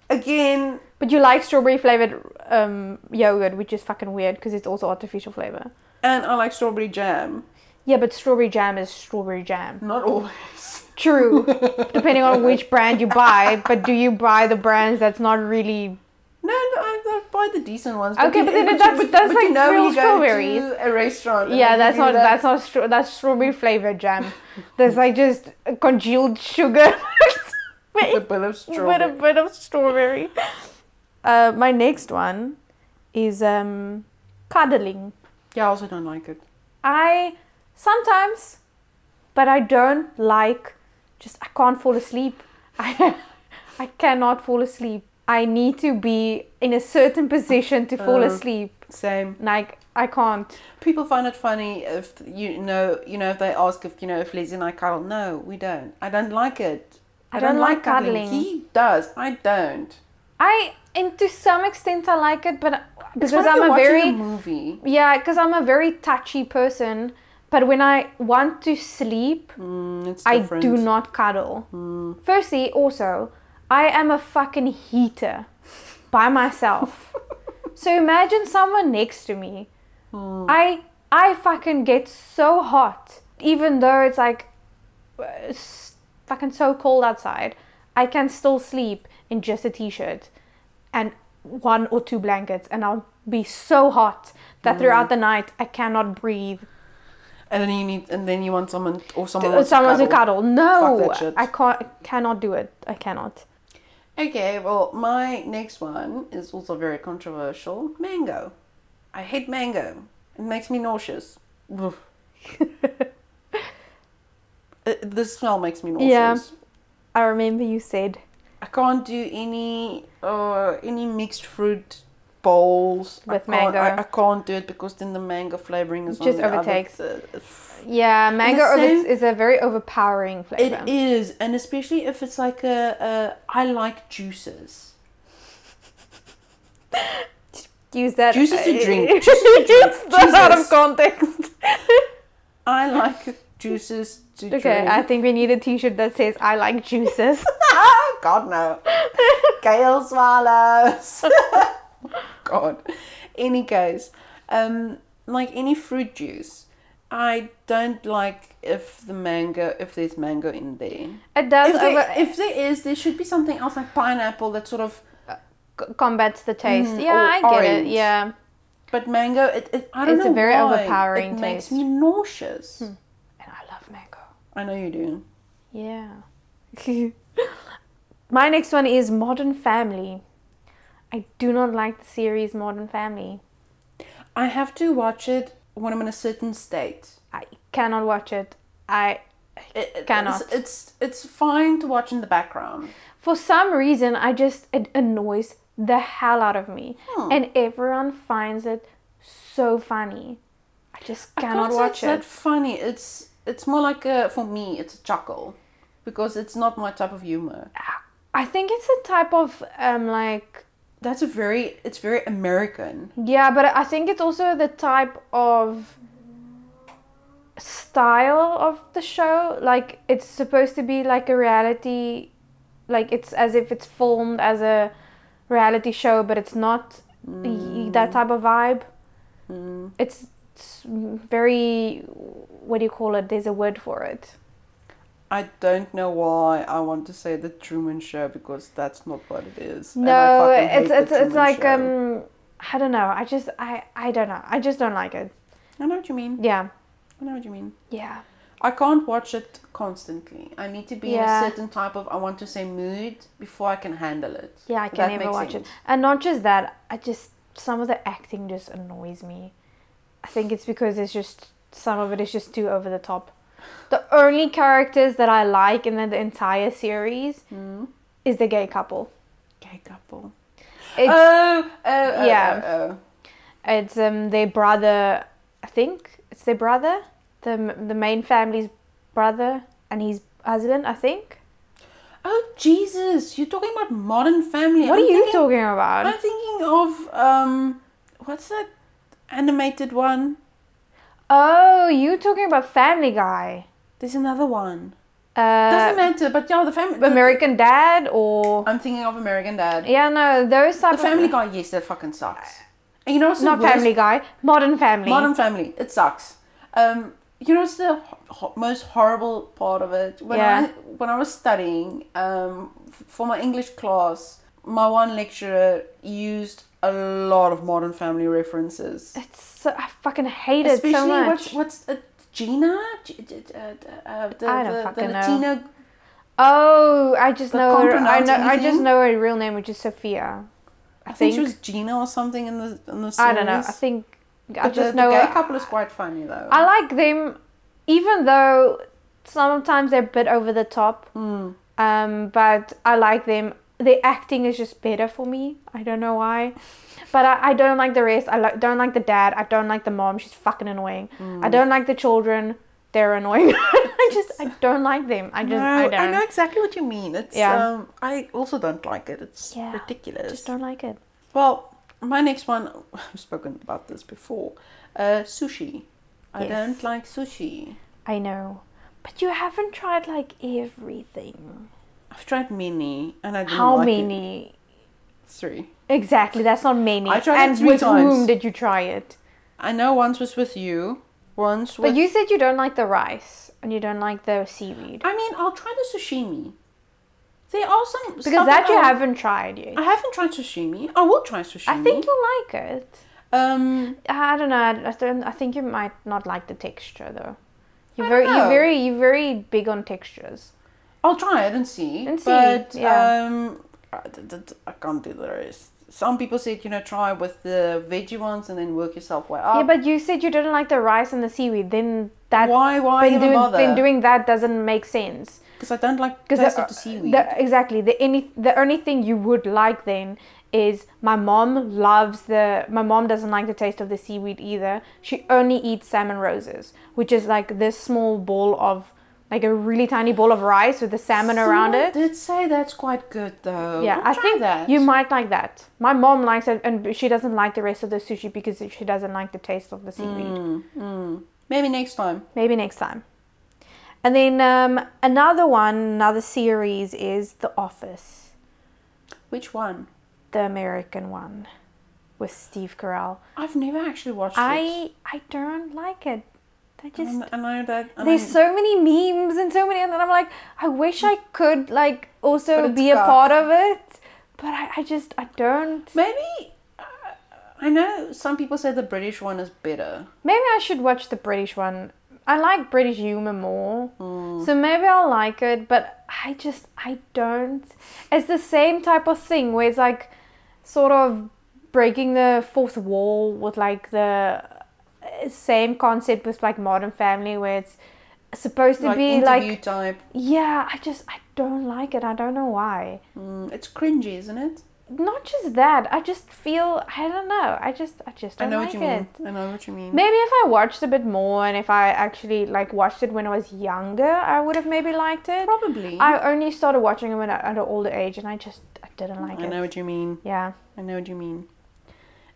again, But you like strawberry flavored um, yogurt, which is fucking weird because it's also artificial flavor. and I like strawberry jam. Yeah, but strawberry jam is strawberry jam. Not always. True, depending on which brand you buy. But do you buy the brands that's not really? No, no, I, I buy the decent ones. Okay, you- but then that's- but- that's but like you know real when you go strawberries. a restaurant. Yeah, that's not that- that's not stra- that's strawberry flavored jam. There's like just congealed sugar a with bit of with a bit of strawberry. Uh, my next one is um, cuddling. Yeah, I also don't like it. I sometimes but I don't like just I can't fall asleep. I I cannot fall asleep. I need to be in a certain position to fall Oh. asleep. Same. Like I can't. People find it funny if you know, you know, if they ask if you know if Lizzie and I cuddle. No, we don't. I don't like it. I don't like cuddling. He does. I don't. I and to some extent I like it, but because I'm a very a movie. yeah, because I'm a very touchy person. But when I want to sleep, Mm, I do not cuddle. Firstly, also, I am a fucking heater by myself. so imagine someone next to me. I I fucking get so hot, even though it's like uh, s- fucking so cold outside. I can still sleep in just a t-shirt and one or two blankets, and I'll be so hot that throughout the night I cannot breathe. And then you need, and then you want someone or someone wants Someone to to cuddle. cuddle. No, Fuck that shit. I can't. Cannot do it. I cannot. Okay, well, my next one is also very controversial. Mango. I hate mango. It makes me nauseous. Ugh. Uh, the smell makes me nauseous. Yeah. I remember you said. I can't do any uh, any mixed fruit bowls With can't- mango. I, I can't do it because then the mango flavoring is on Just other- overtakes. uh, Yeah, mango same- is a very overpowering flavor. It is, and especially if it's like a, a I like juices. Use that. Juices to drink. Juices to drink. Use that out of context. I like juices to okay, drink. Okay, I think we need a T-shirt that says "I like juices." God no. Kale swallows. God. Any case, um, like any fruit juice, I don't like if the mango, if there's mango in there. It does If over there, if there is, there should be something else like pineapple that sort of. c- combats the taste. Mm, yeah, I get orange. it. Yeah, But mango, it, it I don't It's a very why. overpowering It makes taste. Hmm. me nauseous. and I love mango. I know you do. Yeah. My next one is Modern Family. I do not like the series Modern Family. I have to watch it when I'm in a certain state. I cannot watch it. I It, it- Cannot. It's, it's it's fine to watch in the background. for some reason I just it annoys the hell out of me. Hmm. And everyone finds it so funny. I just I cannot say watch it's that it. funny. It's it's more like a for me. It's a chuckle because it's not my type of humor. I think it's a type of um like That's a very it's very American. Yeah, but I think it's also the type of style of the show. Like it's supposed to be like a reality, like it's as if it's filmed as a reality show, but it's not y- that type of vibe. Mm. It's, it's very what do you call it? There's a word for it. I don't know why I want to say the Truman Show because that's not what it is. No, it's it's it's like Show. um I don't know. I just I I don't know. I just don't like it. I know what you mean. Yeah. I know what you mean. Yeah. I can't watch it constantly. I need to be Yeah. in a certain type of I want to say mood before I can handle it. Yeah, I can that never watch sense. it. And not just that, I just some of the acting just annoys me. I think it's because it's just some of it is just too over the top. The only characters that I like in the, the entire series Hmm? is the gay couple. Gay couple. It's oh, oh, oh, yeah. oh, oh. it's um their brother. I think it's their brother, the the main family's brother and his husband. I think. Oh Jesus! You're talking about Modern Family. What I'm are you thinking, talking about? I'm thinking of um, what's that animated one? Oh, you talking about Family Guy? There's another one. Uh, Doesn't matter, but yeah, the family. American Dad or I'm thinking of American Dad. yeah, no, those type The of Family Guy, yes, that fucking sucks. And you know what's the not worst? Family Guy, Modern Family. Modern Family, it sucks. Um, you know what's the ho- ho- most horrible part of it? When Yeah. I when I was studying um, f- for my English class, my one lecturer used a lot of Modern Family references. It's so, I fucking hate it Especially so much. what's what's uh, Gina? G- g- uh, uh, the, I don't the, the fucking know. Latina. Oh, I just know. Her, I know. I just know her real name, which is Sofia. I, I think think. she was Gina or something in the in the series. I don't know. I think. I But just the, know. the gay her- couple is quite funny though. I like them, even though sometimes they're a bit over the top. Mm. Um, but I like them. The acting is just better for me. I don't know why. But I, I don't like the rest. I li- don't like the dad. I don't like the mom. She's fucking annoying. I don't like the children. They're annoying. I just I don't like them. I just no, I I, don't. know exactly what you mean. It's Yeah. um, I also don't like it. It's Yeah, ridiculous. I just don't like it. Well, my next one, I've spoken about this before. Uh, sushi. I Yes. don't like sushi. I know. But you haven't tried like everything. I've tried many, and I didn't How like it. many? Three. Exactly, that's not many. I tried it and three with times. whom did you try it? I know once was with you. Once with. But you said you don't like the rice and you don't like the seaweed. I mean, I'll try the sashimi. There are some Because that you haven't tried yet. I haven't tried sashimi. I will try sashimi. I think you'll like it. Um, I don't know. I, I don't. I think you might not like the texture though. You're I very, you're very, you're very big on textures. I'll try it and see. And see, but yeah. um, I, I can't do the rest. Some people said you know try with the veggie ones and then work yourself way up. yeah, but you said you didn't like the rice and the seaweed. Then that why? Why even doing, bother? then doing that doesn't make sense. Because I don't like Because taste the, of the seaweed. the- exactly the any the only thing you would like then is my mom loves the my mom doesn't like the taste of the seaweed either. She only eats salmon roses, which is like this small ball of like a really tiny ball of rice with the salmon around it. Did say that's quite good though. Yeah, I'll I think that. you might like that. My mom likes it, and she doesn't like the rest of the sushi because she doesn't like the taste of the seaweed. Mm, mm. Maybe next time. Maybe next time. And then um, another one, another series is The Office, Which one? the American one with Steve Carell. I've never actually watched it. I I don't like it. I just I know that. there's so many memes and so many, and then I'm like, I wish I could like also be a got- part of it, but I, I just I don't. Maybe. uh, I know some people say the British one is better. Maybe I should watch the British one. I like British humor more. Mm. So maybe I'll like it, but I just I don't. It's the same type of thing where it's like sort of breaking the fourth wall with like the same concept with like Modern Family where it's supposed to Like be interview like type. yeah, I just I don't like it. I don't know why. Mm, it's cringy, isn't it? Not just that. I just feel I don't know. I just I just don't I know like what you it. mean. I know what you mean. Maybe if I watched a bit more and if I actually like watched it when I was younger, I would have maybe liked it. Probably. I only started watching it when I, at an older age, and I just I didn't like I it. I know what you mean. Yeah. I know what you mean.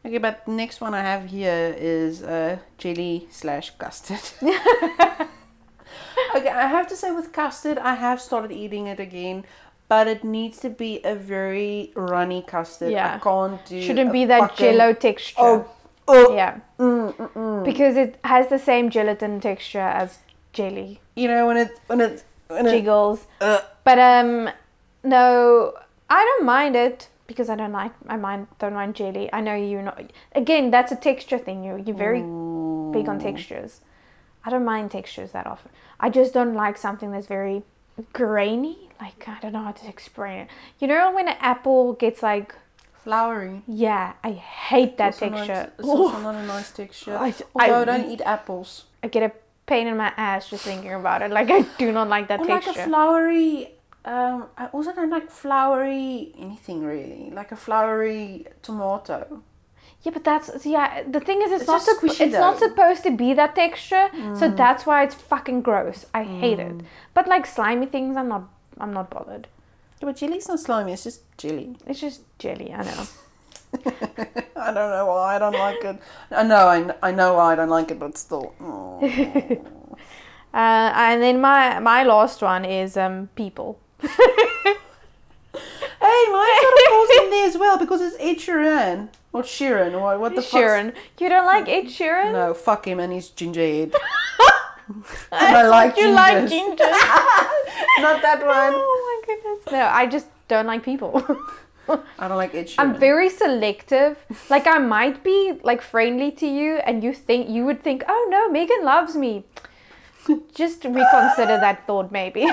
Okay, but the next one I have here is uh, jelly slash custard. okay, I have to say with custard, I have started eating it again, but it needs to be a very runny custard. Yeah. I can't do. Shouldn't be that fucking- jello texture. Oh, oh. Yeah. Mm, mm, mm. Because it has the same gelatin texture as jelly. You know when it when it when it. Jiggles. Uh, But um no, I don't mind it because I don't like I mind don't mind jelly. I know you're not again, that's a texture thing. You you're very big on textures. I don't mind textures that often. I just don't like something that's very grainy. Like I don't know how to explain it. You know when an apple gets like Flowery. yeah, I hate that Also not- texture. it's also not a nice texture. I- Although I, I- don't eat apples. I get a pain in my ass just thinking about it. Like I do not like that Or texture. like a flowery. Um, I also don't like flowery anything really. Like a flowery tomato. yeah, but that's yeah. The thing is, it's, It's not squishy it's not supposed to be that texture. So that's why it's fucking gross. I hate it. But like slimy things, I'm not. I'm not bothered. Yeah, but jelly's not slimy. It's just jelly. It's just jelly. I know. I don't know why I don't like it. I know I, I know why I don't like it, but still. mm. Uh, and then my my last one is um people. hey, mine sort of falls in there as well because it's Ed Sheeran or Sheeran or what, the fuck? Sheeran. You don't like Ed Sheeran? No, fuck him and his ginger head. and I like you gingers. like ginger. Not that one. oh my goodness. No, I just don't like people. I don't like Ed Sheeran. I'm very selective. Like I might be like friendly to you, and you think you would think, oh no, Megan loves me. Just reconsider that thought, maybe.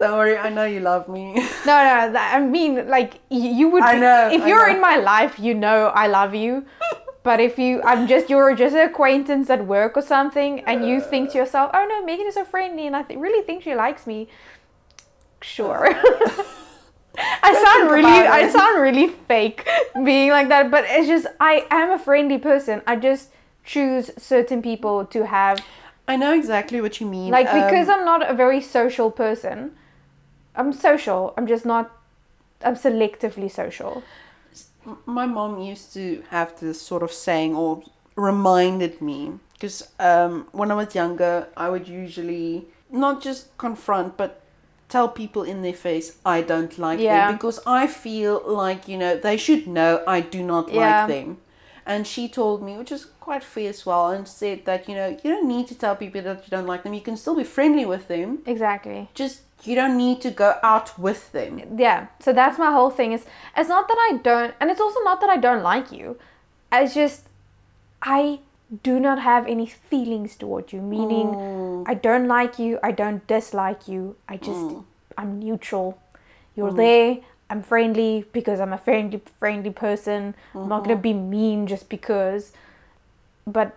No, Don't worry, I know you love me. no, that, I mean, like you would. I know, If you're know. in my life, you know I love you. But if you, I'm just, you're just an acquaintance at work or something, and you think to yourself, oh no, Megan is so friendly, and I th- really think she likes me. Sure. I sound really, I sound really fake being like that, but it's just, I am a friendly person. I just choose certain people to have, I know exactly what you mean. like, because Um, I'm not a very social person. I'm social. I'm just not. I'm selectively social. my mom used to have this sort of saying or reminded me because um, when I was younger, I would usually not just confront but tell people in their face I don't like Yeah. them because I feel like you know they should know I do not Yeah. like them. And she told me, which is quite fair as well, and said that you know you don't need to tell people that you don't like them. You can still be friendly with them. Exactly. Just you don't need to go out with them. Yeah. So that's my whole thing. Is it's not that I don't, and it's also not that I don't like you. It's just I do not have any feelings toward you. Meaning, mm. I don't like you. I don't dislike you. I just mm. I'm neutral. You're mm. there. I'm friendly because I'm a friendly friendly person. I'm not gonna mm-hmm. be mean just because. But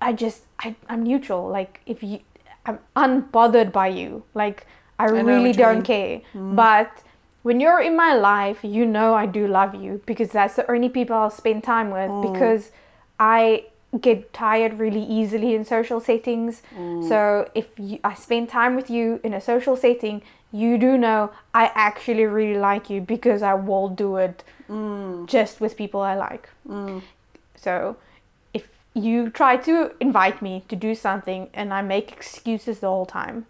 I just I I'm neutral. Like if you, I'm unbothered by you. Like I, know really don't care. Mm. But when you're in my life, you know I do love you because that's the only people I'll spend time with mm. because I get tired really easily in social settings. Mm. So if you, I spend time with you in a social setting, you do know I actually really like you because I will do it just with people I like. So if you try to invite me to do something and I make excuses the whole time,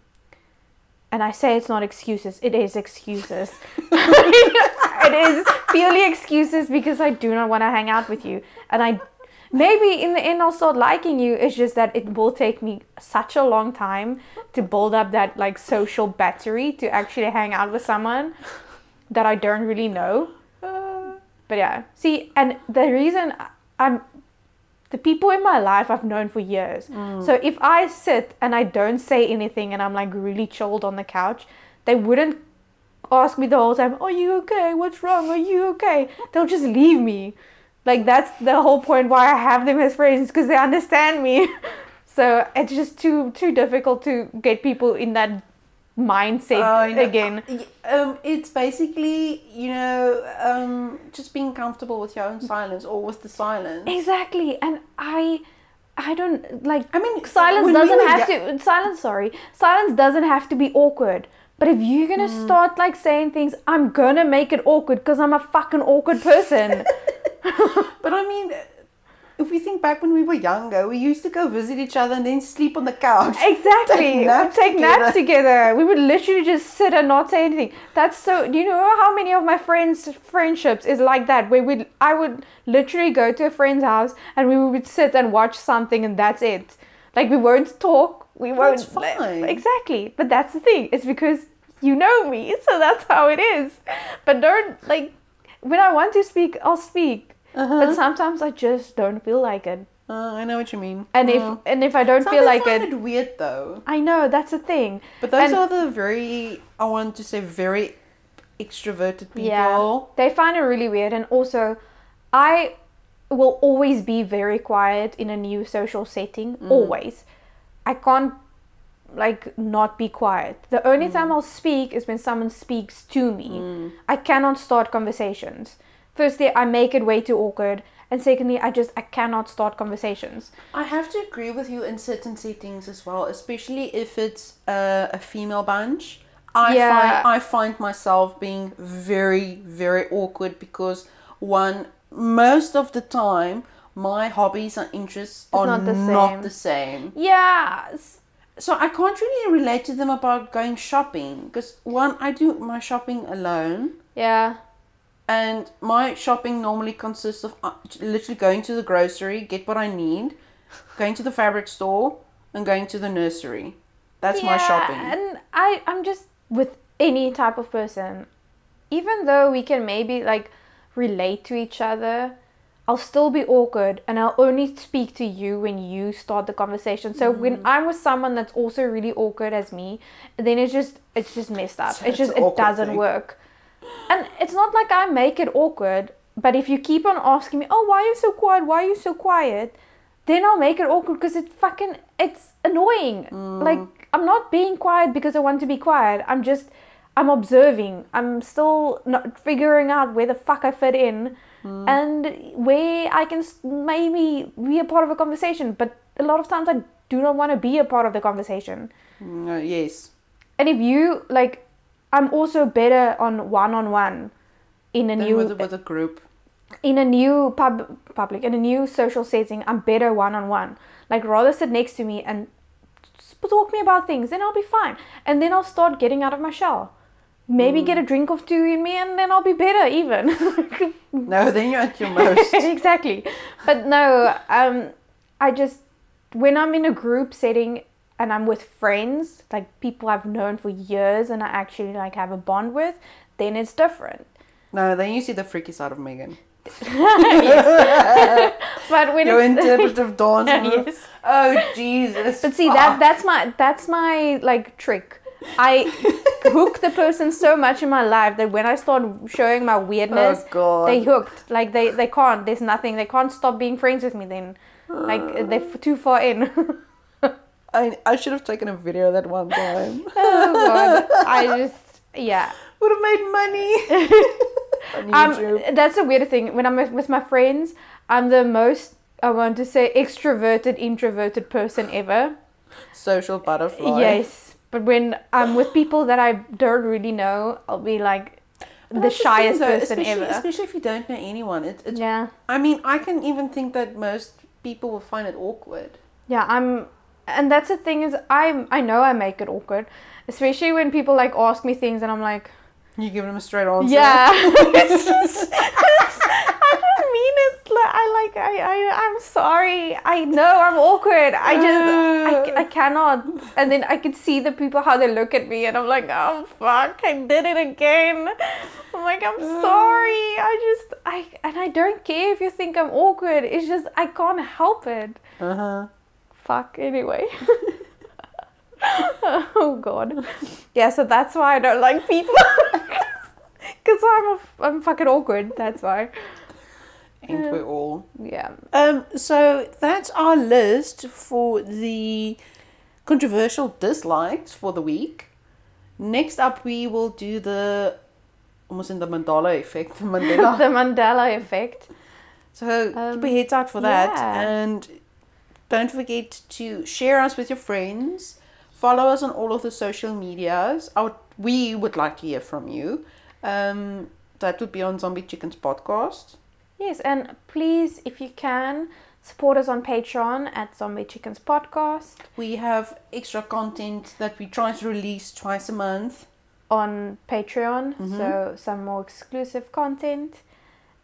and I say it's not excuses, it is excuses. it is purely excuses because I do not want to hang out with you. And I maybe in the end I'll start liking you. It's just that it will take me such a long time to build up that like social battery to actually hang out with someone that I don't really know. Uh. But yeah, see, and the reason I'm the people in my life I've known for years. Mm. So if I sit and I don't say anything and I'm like really chilled on the couch, they wouldn't ask me the whole time, Are you okay? What's wrong? Are you okay? They'll just leave me. Like that's the whole point why I have them as friends because they understand me. so it's just too too difficult to get people in that mindset Oh, again. Um, it's basically, you know, um, just being comfortable with your own silence or with the silence. Exactly, and I, I don't like. I mean, silence doesn't have to. Silence, sorry, silence doesn't have to be awkward. But if you're gonna Mm. start like saying things, I'm gonna make it awkward because I'm a fucking awkward person. But I mean, if we think back when we were younger, we used to go visit each other and then sleep on the couch. exactly. Take naps Take naps together. together. We would literally just sit and not say anything. That's so. Do you know how many of my friends' friendships is like that? Where we, I would literally go to a friend's house and we would sit and watch something and that's it. Like we won't talk. We won't. That's fine. Exactly. But that's the thing. It's because you know me, so that's how it is. But don't like when I want to speak, I'll speak. Uh-huh. But sometimes I just don't feel like it. Uh, I know what you mean. And if Uh, and if I don't feel like find it, it weird though. I know that's the thing. But those And- are the very, I want to say, very extroverted people. Yeah, they find it really weird, and also, I will always be very quiet in a new social setting. Mm. Always, I can't like not be quiet. The only Mm. time I'll speak is when someone speaks to me. I cannot start conversations. Firstly, I make it way too awkward, and secondly, I just I cannot start conversations. I have to agree with you in certain settings as well, especially if it's uh, a female bunch. I Yeah. find I find myself being very very awkward because one most of the time my hobbies and interests are not the not same. the same. Yeah, So I can't really relate to them about going shopping because one I do my shopping alone. yeah, And my shopping normally consists of uh, literally going to the grocery, get what I need, going to the fabric store, and going to the nursery. That's my Yeah, shopping. And I, I'm just with any type of person, even though we can maybe like relate to each other, I'll still be awkward and I'll only speak to you when you start the conversation. So Mm. when I'm with someone that's also really awkward as me, then it's just it's just messed up. So it's just it's an it doesn't thing. work. And it's not like I make it awkward, but if you keep on asking me, oh, why are you so quiet? Why are you so quiet? Then I'll make it awkward because it fucking it's annoying. Like I'm not being quiet because I want to be quiet. I'm just I'm observing. I'm still not figuring out where the fuck I fit in and where I can maybe be a part of a conversation. But a lot of times I do not want to be a part of the conversation. Mm, uh, yes. And if you like, I'm also better on one on one in a Then new with, with a group. in a new pub public in a new social setting. I'm better one on one. Like rather sit next to me and talk me about things, then I'll be fine. And then I'll start getting out of my shell. Maybe get a drink of two in me, and then I'll be better even. No, then you're at your most. exactly. But no, um, I just when I'm in a group setting and I'm with friends, like people I've known for years and I actually like have a bond with, then it's different. No, then you see the freaky side of Megan. But when Your interpretive dance. yes. Oh Jesus. But see that that's my that's my like trick. I hook the person so much in my life that when I start showing my weirdness, Oh they hooked. Like they they can't. There's nothing. They can't stop being friends with me. Then, like uh. they're too far in. I, I should have taken a video that one time. oh god. I just yeah. Would have made money on Um, that's the weirdest thing. When I'm with, my friends, I'm the most I want to say extroverted, introverted person ever. Social butterfly. Yes, but when I'm with people that I don't really know, I'll be like But the shyest though, person especially, ever. Especially if you don't know anyone. It, it's, Yeah, I mean, I can even think that most people will find it awkward. yeah. I'm, and that's the thing is I'm I know I make it awkward, especially when people like ask me things and I'm like, You give them a straight answer. yeah. it's just, I don't mean it. Like, I like I, I I'm sorry. I know I'm awkward. I just I, I cannot. And then I could see the people how they look at me, and I'm like, oh fuck, I did it again. I'm like, I'm sorry. I just I and I don't care if you think I'm awkward. It's just I can't help it. Uh huh. Fuck. Anyway. oh god. Yeah. So that's why I don't like people. Cause I'm a, I'm fucking awkward. That's why. Ain't we all? Yeah. Um, so that's our list for the controversial dislikes for the week. Next up, we will do the almost in the Mandela effect, the the Mandela. Mandela effect. so Um, keep your heads out for that, yeah. and don't forget to share us with your friends. Follow us on all of the social medias. Our, we would like to hear from you. Um, that would be on Zombie Chickens podcast. Yes, and please, if you can, support us on Patreon at Zombie Chickens Podcast, We have extra content that we try to release twice a month. on Patreon, Mhm. so some more exclusive content.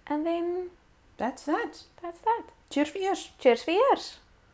And then That's that. that's that. Cheers for ears. Cheers for years.